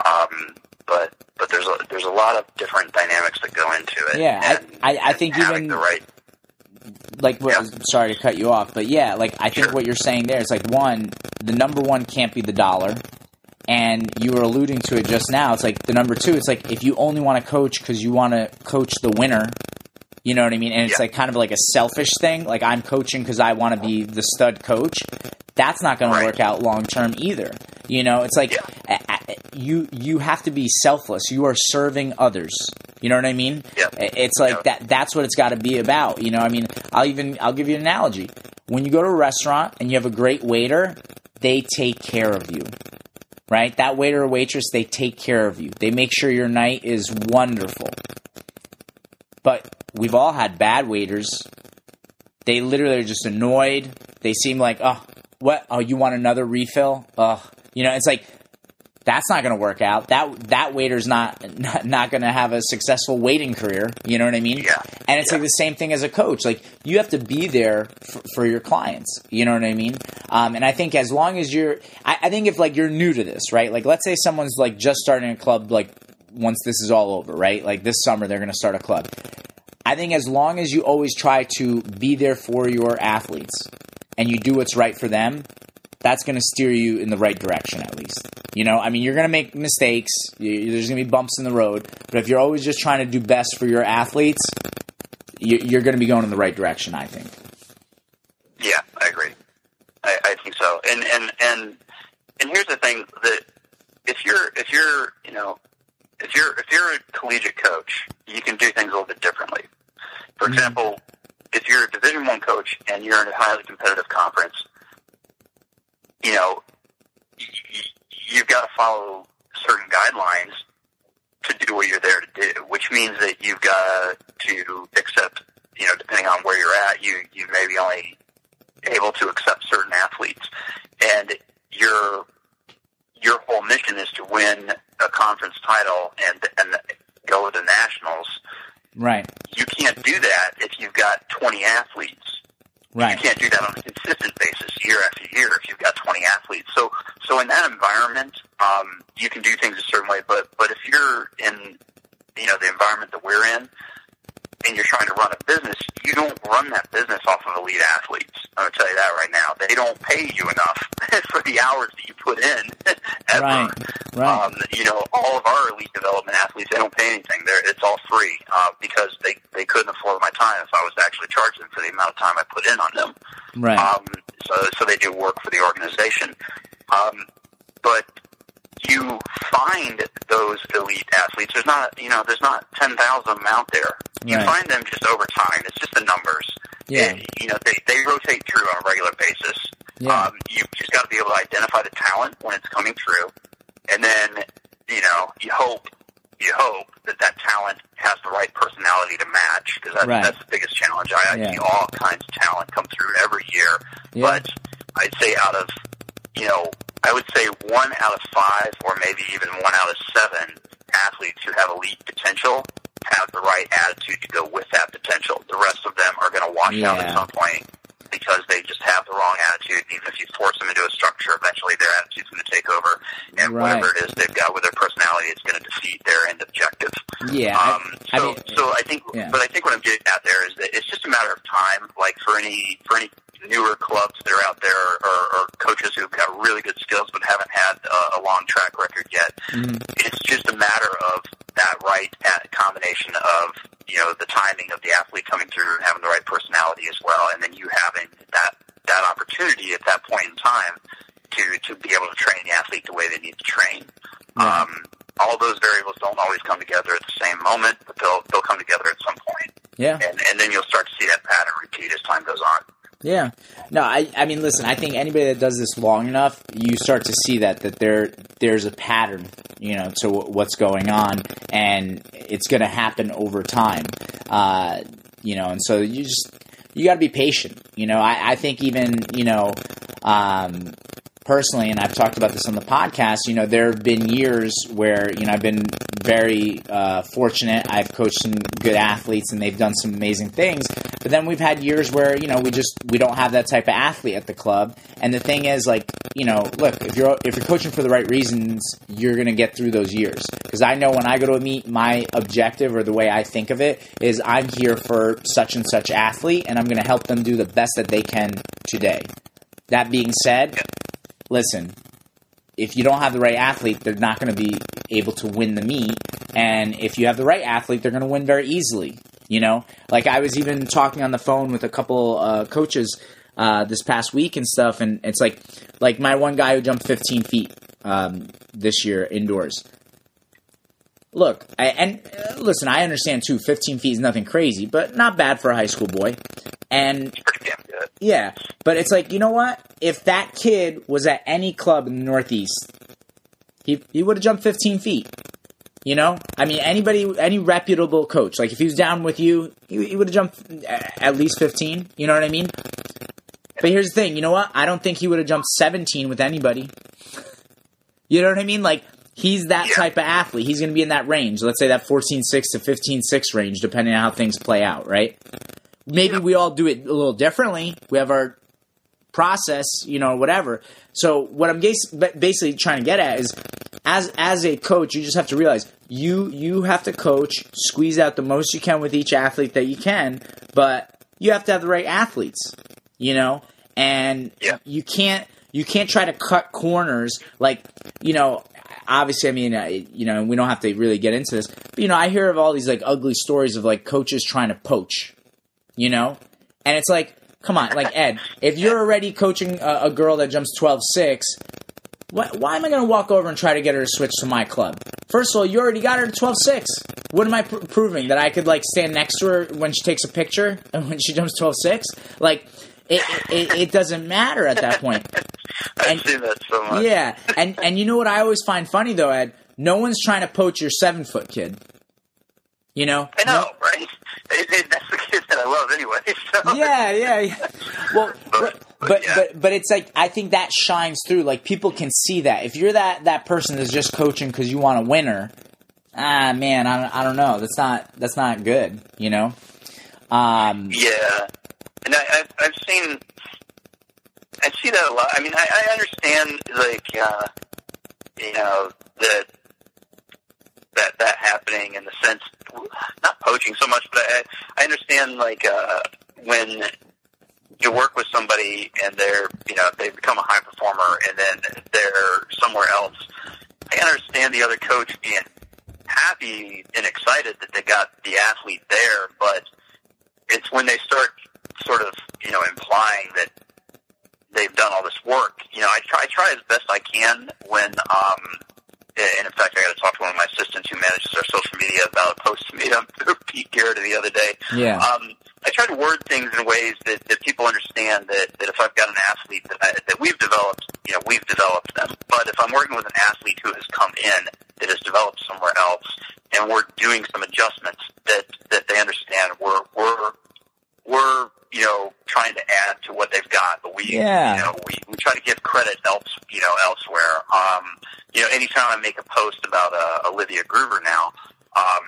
Um, but but there's a there's a lot of different dynamics that go into it. Yeah, I- and, I- I and think even- the right. like what, Yeah. sorry to cut you off, but yeah, like I think Sure. what you're saying there is like one, the number one can't be the dollar. And you were alluding to it just now. It's like the number two. It's like if you only want to coach because you want to coach the winner, you know what I mean? And it's Yeah. like kind of like a selfish thing. Like I'm coaching because I want to be the stud coach. That's not going Right. to work out long term either. You know, it's like Yeah. you you have to be selfless. You are serving others. You know what I mean? Yeah. It's like Yeah. that. That's what it's got to be about. You know, I mean, I'll even I'll give you an analogy. When you go to a restaurant and you have a great waiter, they take care of you. Right? That waiter or waitress, they take care of you. They make sure your night is wonderful. But we've all had bad waiters. They literally are just annoyed. They seem like, oh, what? Oh, you want another refill? Oh, you know, it's like that's not going to work out. That that waiter's not not, not going to have a successful waiting career. You know what I mean? Yeah. And it's Yeah. like the same thing as a coach. Like you have to be there for, for your clients. You know what I mean? Um, and I think as long as you're, I, I think if like you're new to this, right? Like let's say someone's like just starting a club, like once this is all over, right? Like this summer they're going to start a club. I think as long as you always try to be there for your athletes and you do what's right for them, that's going to steer you in the right direction at least. You know, I mean, you're going to make mistakes. You, there's going to be bumps in the road, but if you're always just trying to do best for your athletes, you, you're going to be going in the right direction. I think. Yeah, I agree. I, I think so. And and and and here's the thing that if you're if you're you know if you're if you're a collegiate coach, you can do things a little bit differently. For Mhm. example, if you're a Division One coach and you're in a highly competitive conference, you know you've got to follow certain guidelines to do what you're there to do, which means that you've got to accept, you know, depending on where you're at, you you may be only able to accept certain athletes, and your your whole mission is to win a conference title and and go to the nationals. Right. You can't do that if you've got 20 athletes. You can't do that on a consistent basis year after year if you've got 20 athletes. So, so in that environment, um, you can do things a certain way. But, but if you're in, you know, the environment that we're in, and you're trying to run a business, you don't run that business off of elite athletes. I'm going to tell you that right now. They don't pay you enough <laughs> for the hours that you put in. <laughs> ever. Right. Right. Um, you know, all of our elite development athletes, they don't pay anything. They're, it's all free uh, because they, they couldn't afford my time if I was to actually charge them for the amount of time I put in on them. right. Um, so, so they do work for the organization. Um, but you find those elite athletes. There's not, you know, there's not 10,000 of them out there. You Right. find them just over time. It's just the numbers. Yeah. And, you know, they, they rotate through on a regular basis. Yeah. Um, you've just got to be able to identify the talent when it's coming through. And then, you know, you hope, you hope that that talent has the right personality to match because that's, Right. that's the biggest challenge. I, I see all kinds of talent come through every year. Yeah. But I'd say out of, you know, I would say one out of five or maybe even one out of seven athletes who have elite potential have the right attitude to go with that potential. The rest of them are going to wash out at some point because they just have the wrong attitude. Even if you force them into a structure, eventually their attitude's going to take over. And Right. whatever it is they've got with their personality, it's going to defeat their end objective. yeah. I- Um, I so, mean- so I think, Yeah. but I think what I'm getting at there is that it's just a matter of time. Like for any for any newer clubs that are out there, or, or coaches who've got really good skills but haven't had a, a long track record yet, Mhm. it's just a matter of that right at- combination of you know the timing of the athlete coming through and having the right personality as well, and then you having that that opportunity at that point in time to to be able to train the athlete the way they need to train. Yeah. Um, all those variables don't always come together at the same moment, but they'll they'll come together at some point, yeah. and and then you'll start to see that pattern repeat as time goes on. Yeah. No, I I mean listen, I think anybody that does this long enough, you start to see that that there there's a pattern, you know, to wh- what's going on and it's going to happen over time. Uh, you know, and so you just you got to be patient. You know, I I think even, you know, um personally, and I've talked about this on the podcast, you know, there have been years where, you know, I've been very uh, fortunate. I've coached some good athletes and they've done some amazing things. But then we've had years where, you know, we just, we don't have that type of athlete at the club. And the thing is, like, you know, look, if you're, if you're coaching for the right reasons, you're going to get through those years. Because I know when I go to a meet, my objective or the way I think of it is I'm here for such and such athlete and I'm going to help them do the best that they can today. That being said, listen, if you don't have the right athlete, they're not going to be able to win the meet. And if you have the right athlete, they're going to win very easily. You know, like I was even talking on the phone with a couple uh, coaches uh, this past week and stuff, and it's like, like my one guy who jumped 15 feet um, this year indoors. Look, I, and uh, listen, I understand too. 15 feet is nothing crazy, but not bad for a high school boy. And Pretty damn good. yeah, but it's like you know what? If that kid was at any club in the Northeast, he he would have jumped 15 feet. You know, I mean, anybody, any reputable coach, like if he was down with you, he, he would have jumped uh, at least 15. You know what I mean? But here's the thing, you know what? I don't think he would have jumped 17 with anybody. <laughs> You know what I mean? Like he's that type of athlete. He's going to be in that range. Let's say that 14-6 to 15-6 range, depending on how things play out, right? Maybe we all do it a little differently. We have our process, you know, whatever. So what I'm basically trying to get at is, as as a coach, you just have to realize you you have to coach, squeeze out the most you can with each athlete that you can, but you have to have the right athletes, you know, and Yeah. you can't you can't try to cut corners like you know. Obviously, I mean, uh, you know, we don't have to really get into this, but you know, I hear of all these like ugly stories of like coaches trying to poach, you know, and it's like, come on, like Ed, if you're already coaching a, a girl that jumps 12-6, why, why am I going to walk over and try to get her to switch to my club? First of all, you already got her to 12-6. What am I pr- proving? That I could like stand next to her when she takes a picture <laughs> and when she jumps 12-6? Like, it, it, it doesn't matter at that point. <laughs> And- seen that so much. Yeah, and and you know what I always find funny though, Ed? No one's trying to poach your seven foot kid. You know? I know, right? It, <laughs> it, that's the kid that I love anyway. <laughs> So. yeah, yeah, yeah. Well, <laughs> but but, yeah. but but it's like I think that shines through. Like people can see that. If you're that that person that's just coaching because you want a winner, ah man, I don't, I don't know. That's not that's not good. You know. Um, Yeah, and I, I've, I've seen, I see that a lot. I mean, I, I understand like, uh, you know, that that that happening in the sense, not poaching so much, but I, I understand like uh, when you work with somebody and they're, you know, they become a high performer and then they're somewhere else. I understand the other coach being happy and excited that they got the athlete there, but it's when they start sort of, you know, implying that they've done all this work. You know, I try, I try as best I can when, um, and in fact, I got to talk to one of my assistants who manages our social media about a post made on <laughs> Pete Garrett the other day. Yeah. Um, I try to word things in ways that, that people understand that, that if I've got an athlete that, I, that we've developed, you know, we've developed them. But if I'm working with an athlete who has come in that has developed somewhere else, and we're doing some adjustments that that they understand, we're we're we're you know trying to add to what they've got, but we Yeah. you know we, we try to give credit else you know elsewhere. Um, you know, anytime I make a post about uh, Olivia Gruver now, um,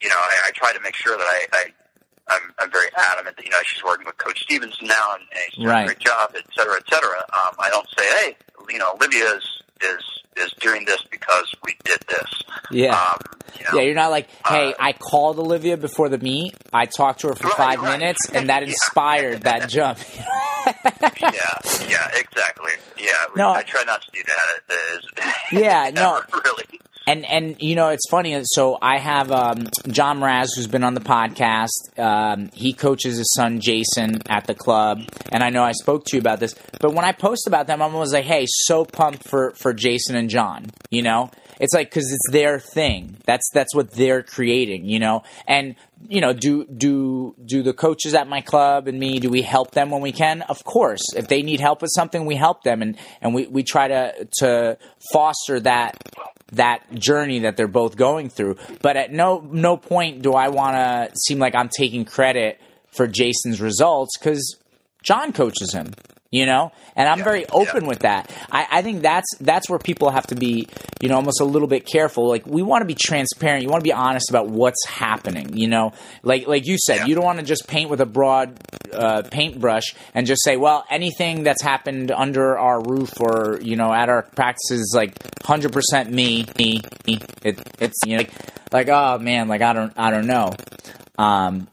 you know, I, I try to make sure that I, I I'm, I'm very adamant that you know she's working with Coach Stevenson now and, and he's doing Right. a great job, et cetera, et cetera. Um, I don't say, hey, you know, Olivia is is is doing this because we did this. Yeah. Um, you know, Yeah, you're not like, hey, Uh, I called Olivia before the meet. I talked to her for Right, five right. minutes, and that <laughs> inspired that jump. <laughs> yeah, yeah, exactly. Yeah, No, I try not to do that. Yeah, <laughs> no. really. And and you know it's funny. So I have um, John Mraz who's been on the podcast. Um, he coaches his son Jason at the club, and I know I spoke to you about this. But when I post about them, I'm always like, "Hey, so pumped for for Jason and John." You know, it's like because it's their thing. That's that's what they're creating. You know, and you know, do do do the coaches at my club and me? Do we help them when we can? Of course, if they need help with something, we help them, and and we we try to to foster that that journey that they're both going through. But at no no point do I want to seem like I'm taking credit for Jason's results because John coaches him, you know, and I'm very open with that. I, I think that's that's where people have to be, you know, almost a little bit careful. Like we want to be transparent. You want to be honest about what's happening. You know, like like you said, Yeah. you don't want to just paint with a broad uh, paintbrush and just say, well, anything that's happened under our roof or you know at our practices, like hundred percent me, me, me. It, it's you know, like, like oh man, like I don't I don't know. Um,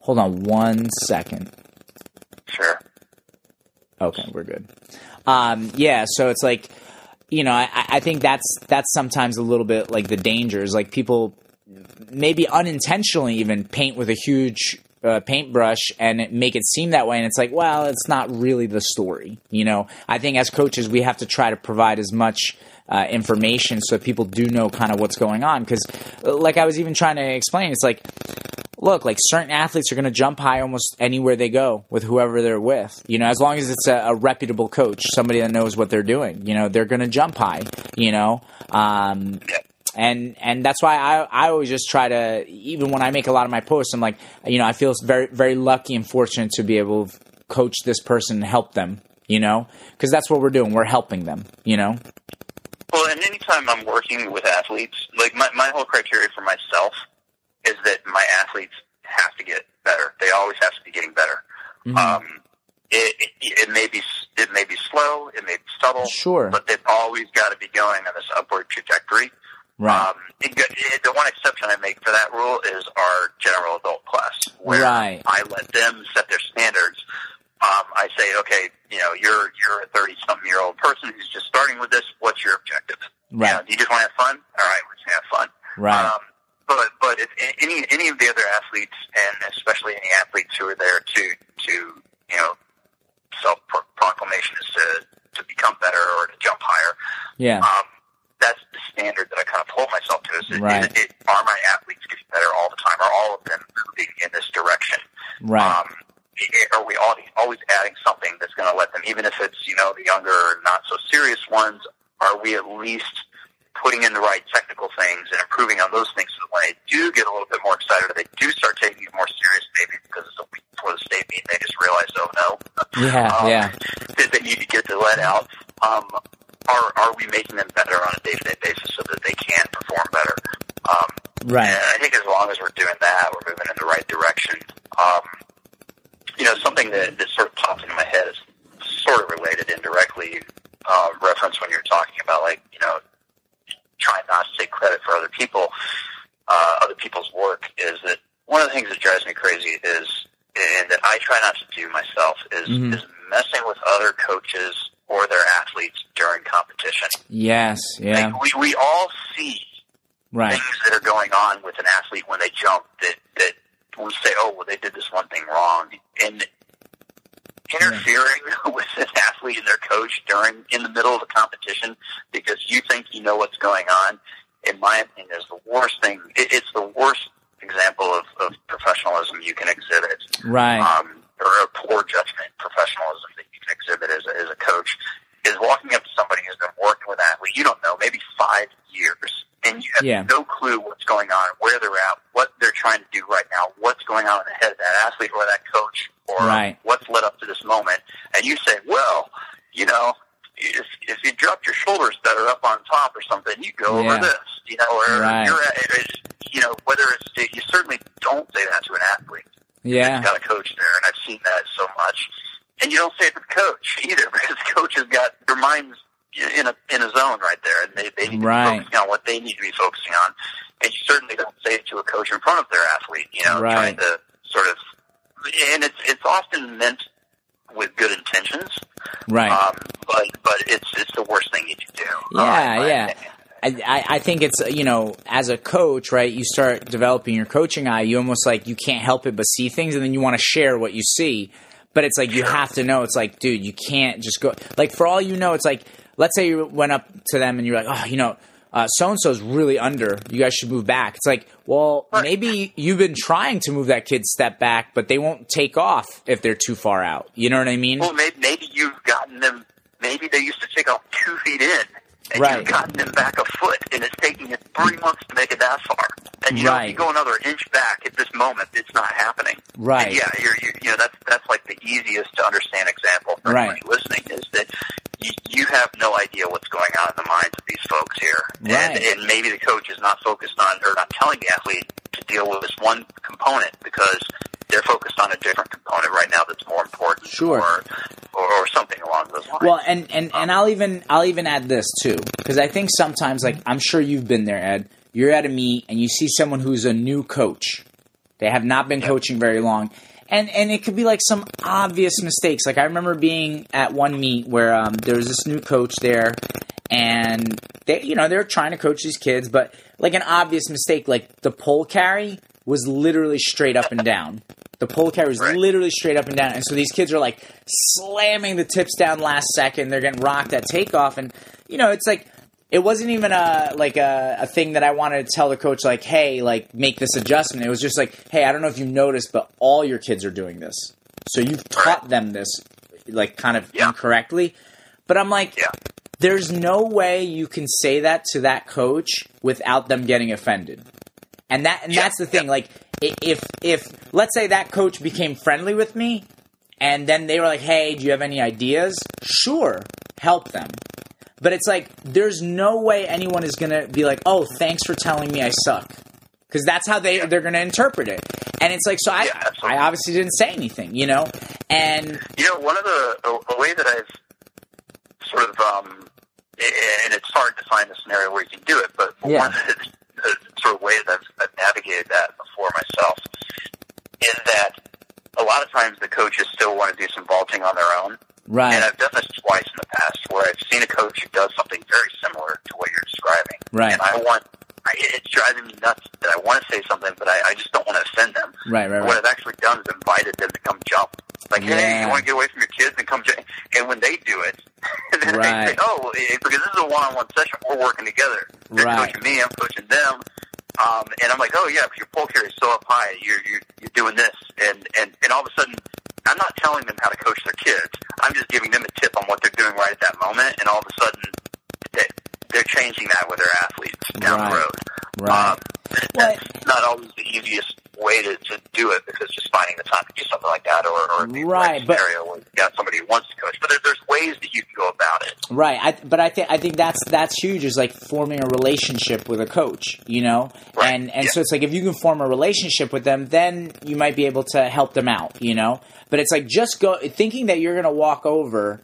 hold on one second. Okay, we're good. Um, yeah, so it's like, you know, I, I think that's that's sometimes a little bit like the dangers. Like people maybe unintentionally even paint with a huge uh, paintbrush and make it seem that way, and it's like, well, it's not really the story. You know, I think as coaches we have to try to provide as much. Uh, information so people do know kind of what's going on because like i was even trying to explain it's like look, like certain athletes are going to jump high almost anywhere they go with whoever they're with. You know, as long as it's a, a reputable coach, somebody that knows what they're doing. You know, they're going to jump high. You know, um, and and that's why I I always just try to even when I make a lot of my posts, I'm like, you know, I feel very very lucky and fortunate to be able to coach this person and help them. You know, because that's what we're doing. We're helping them. You know. Well, and anytime I'm working with athletes, like my, my whole criteria for myself is that my athletes have to get better. They always have to be getting better. Mm-hmm. Um, it, it, it may be it may be slow, it may be subtle, Sure. but they've always got to be going on this upward trajectory. Right. Um, it, the one exception I make for that rule is our general adult class, where Right. I let them set their standards. Um, I say, okay, you know, you're you're a thirty something year old person who's just starting with this. What's your objective? Right. You know, you just want to have fun? All right, we're just gonna have fun. Right. Um, but but if any any of the other athletes, and especially any athletes who are there to to you know self proclamation is to to become better or to jump higher, yeah. um, that's the standard that I kind of hold myself to. Is, it, Right. is it, are my athletes getting better all the time? Are all of them moving in this direction? right. Um, are we always adding something that's going to let them, even if it's you know the younger, not so serious ones? Are we at least putting in the right technical things and improving on those things so that when they do get a little bit more excited, or they do start taking it more serious, maybe because it's a week before the state meet, they just realize, oh no, Yeah, um, yeah. that they need to get the let out. Um, are are we making them better on a day to day basis so that they can perform better? Um, Right. and I think as long as we're doing that, we're moving in the right direction. Um, you know, something that, that sort of popped into my head is sort of related indirectly, uh, reference when you're talking about like, you know, trying not to take credit for other people, uh, other people's work is that one of the things that drives me crazy is, and that I try not to do myself is, Mhm. is messing with other coaches or their athletes during competition. Yes. Yeah. Like we, we all see Right. things that are going on with an athlete when they jump that that we say, oh, well, they did this one thing wrong, and interfering yeah. <laughs> with an athlete and their coach during in the middle of a competition because you think you know what's going on, in my opinion, is the worst thing. It, it's the worst example of, of professionalism you can exhibit. Right. Um, or a poor judgment professionalism that you can exhibit as a, as a coach is walking up to somebody who's been working with an athlete you don't know, maybe five years, and you have yeah. no clue what's going on, where they're at, what they're trying to do right now, what's going on in the head of that athlete or that coach, or right. what's led up to this moment, and you say, well, you know, if, if you dropped your shoulders up on top or something, you go yeah. over this, you know, or right. you're, it's, you know, whether it's, you certainly don't say that to an athlete. Yeah. You've got a coach there, and I've seen that so much. And you don't say it to the coach <laughs> either, because the coach has got their minds in a in a zone right there, and they, they need right. to be focusing on what they need to be focusing on. And you certainly don't say it to a coach in front of their athlete, you know, right. trying to sort of. And it's it's often meant with good intentions, right? Um, but but it's it's the worst thing you can do. Yeah, um, yeah. I, think it's you know as a coach right you start developing your coaching eye you almost like you can't help it but see things and then you want to share what you see. But it's like you have to know it's like dude you can't just go like for all you know it's like let's say you went up to them and you're like oh you know uh, so and so's really under you guys should move back. It's like well maybe you've been trying to move that kid step back but they won't take off if they're too far out. You know what I mean? Well, maybe, maybe you've gotten them. Maybe they used to take off two feet in, and Right. you've gotten them back a foot, and it's taking it three months to make it that far. And you know, Right. if you go another inch back at this moment, it's not happening. Right. And yeah, you're, you're, you know, that's that's like the easiest to understand example for Right. anybody listening is that you, you have no idea what's going on in the minds of these folks here, and, Right. and maybe the coach is not focused on or not telling the athlete to deal with this one component because they're focused on a different component right now that's more important, Sure. or, or or something along those lines. Well, and and and I'll even I'll even add this too because I think sometimes like I'm sure you've been there, Ed. You're at a meet and you see someone who's a new coach. They have not been coaching very long, and and it could be like some obvious mistakes. Like I remember being at one meet where um, there was this new coach there, and they you know they're trying to coach these kids, but like an obvious mistake, like the pole carry was literally straight up and down. The pole carry <laughs> was Right. literally straight up and down, and so these kids are like slamming the tips down last second. They're getting rocked at takeoff, and you know it's like it wasn't even a like a, a thing that I wanted to tell the coach like, hey, like make this adjustment. It was just like, hey, I don't know if you noticed, but all your kids are doing this, so you've taught them this like kind of Yeah. incorrectly. But I'm like, Yeah. there's no way you can say that to that coach without them getting offended. And that and Yeah, that's the thing. Like if if let's say that coach became friendly with me, and then they were like, "Hey, do you have any ideas?" Sure, help them. But it's like there's no way anyone is gonna be like, "Oh, thanks for telling me I suck," because that's how they they're gonna interpret it. And it's like, so I Yeah. I obviously didn't say anything, you know. And You know, one of the a, a way that I've sort of um, and it's hard to find a scenario where you can do it, but Yeah. one <laughs> of the sort of ways I've, I've navigated that before myself is that a lot of times the coaches still want to do some vaulting on their own, Right. and I've done this twice in the past where I've seen a coach who does something very similar to what you're describing, Right. and I want. I, it's driving me nuts that I want to say something, but I, I just don't want to offend them. right, right, What. I've actually done is invited them to come jump. Like, hey, you want to get away from your kids and come jump? And when they do it, <laughs> then Right. they say, oh, eh, because this is a one-on-one session, we're working together. They're Right. coaching me, I'm coaching them. Um, and I'm like, oh yeah, but your pole carry is so up high, you're, you're, you're doing this. And, and, and all of a sudden, I'm not telling them how to coach their kids. I'm just giving them a tip on what they're doing right at that moment. And all of a sudden, they're changing that with their athletes down Right. the road. Right. Um, that's not always the easiest way to, to do it because just finding the time to do something like that or, or the Right, right but- scenario where you've got somebody who wants to coach. But there, there's ways that you can go about it. Right, I, but I think I think that's that's huge. Is like forming a relationship with a coach, you know, Right, and and yeah. so it's like if you can form a relationship with them, then you might be able to help them out, you know. But it's like just go thinking that you're gonna walk over,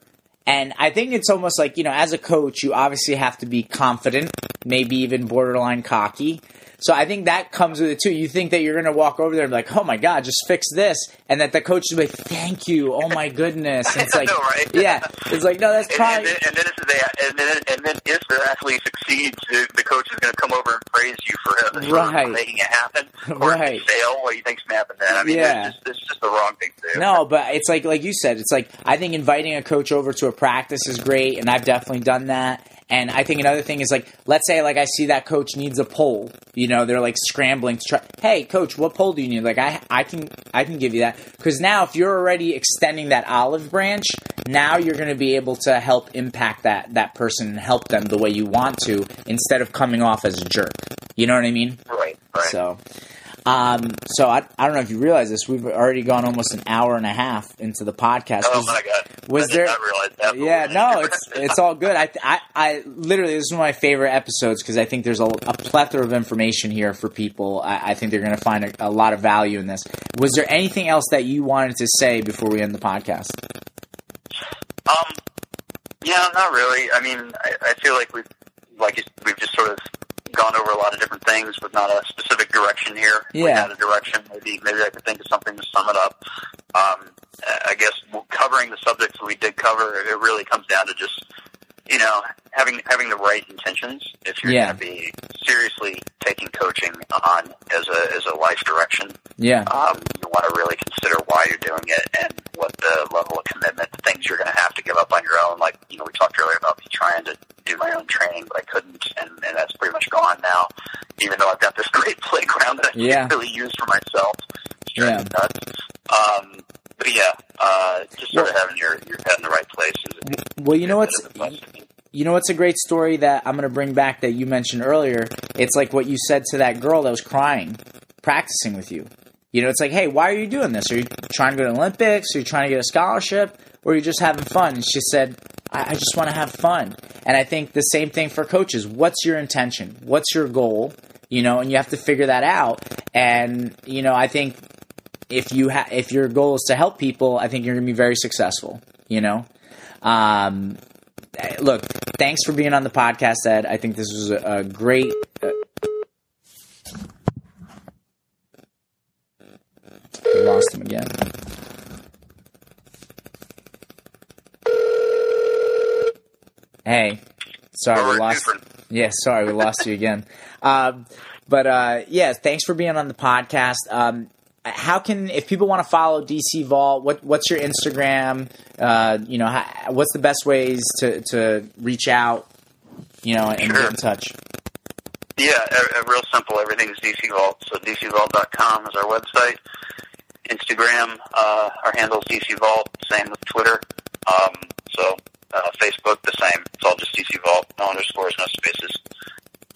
and I think it's almost like you know, as a coach, you obviously have to be confident, maybe even borderline cocky. So I think that comes with it too. You think that you're going to walk over there and be like, "Oh my god, just fix this," and that the coach is like, "Thank you, oh my goodness." And it's <laughs> like, know, right? yeah, it's like, no, that's And, probably and, then, and then if they and then and then if their athlete succeeds, the, the coach is going to come over and praise you for, for Right. making it happen. Or Right. fail, what do you think's going to happen then? I mean, Yeah. it's, just, just the wrong thing to do. No, but it's like like you said, it's like I think inviting a coach over to a practice is great, and I've definitely done that. And I think another thing is like, let's say like I see that coach needs a pole, you know, they're like scrambling to try. Hey, coach, what pole do you need? Like I I can I can give you that because now if you're already extending that olive branch, now you're going to be able to help impact that that person and help them the way you want to instead of coming off as a jerk. You know what I mean? Right, right. So, um, so I, I don't know if you realize this. We've already gone almost an hour and a half into the podcast. oh Was- my god, was I did there- not realize that. yeah, <laughs> no, it's it's all good. I, I, I literally this is one of my favorite episodes because I think there's a, a plethora of information here for people. I, I think they're going to find a, a lot of value in this. Was there anything else that you wanted to say before we end the podcast? Um, yeah, not really. I mean, I, I feel like we've like we've just sort of gone over a lot of different things with not a specific direction here. We Yeah. had a direction. Maybe maybe I could think of something to sum it up. Um, I guess covering the subjects we did cover, it really comes down to just you know having having the right intentions. If you're Yeah. going to be seriously taking coaching on as a as a life direction, Yeah, um, you want to really consider why you're doing it and what the level of commitment, the things you're going to have to give up on your own. Like, you know, we talked earlier about me trying to do my own training, but I couldn't, and, and that's pretty much gone now, even though I've got this <laughs> great playground that I Yeah. can really use for myself. It's driving Yeah. nuts. Um, but yeah, uh, just sort of having your, your head in the right place is well, you know what's a plus to me. You know what's a great story that I'm going to bring back that you mentioned earlier? It's like what you said to that girl that was crying, practicing with you. You know, it's like, hey, why are you doing this? Are you trying to go to the Olympics? Are you trying to get a scholarship? Or are you just having fun? And she said, I, I just want to have fun. And I think the same thing for coaches. What's your intention? What's your goal? You know, and you have to figure that out. And, you know, I think if you ha- if your goal is to help people, I think you're going to be very successful, you know? Um, look, thanks for being on the podcast, Ed. I think this was a, a great. Uh, we lost him again. Hey, sorry we lost. Yeah, sorry we lost you again. Um, but uh, yeah, thanks for being on the podcast. Um, how can if people want to follow DC Vault? What what's your Instagram? Uh, you know, how, what's the best ways to to reach out? You know, and Sure. get in touch. Yeah, uh, uh, real simple. Everything's DC Vault. So DCVault.com is our website. Instagram, uh, our handle's DC Vault. Same with Twitter. Um, so uh, Facebook, the same. It's all just DC Vault. No underscores, no spaces.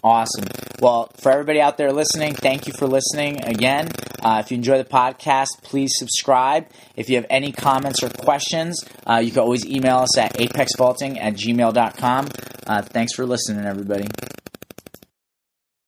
Awesome. Well, for everybody out there listening, thank you for listening again. Uh, if you enjoy the podcast, please subscribe. If you have any comments or questions, uh, you can always email us at apexvaulting at gmail.com. Uh, thanks for listening, everybody.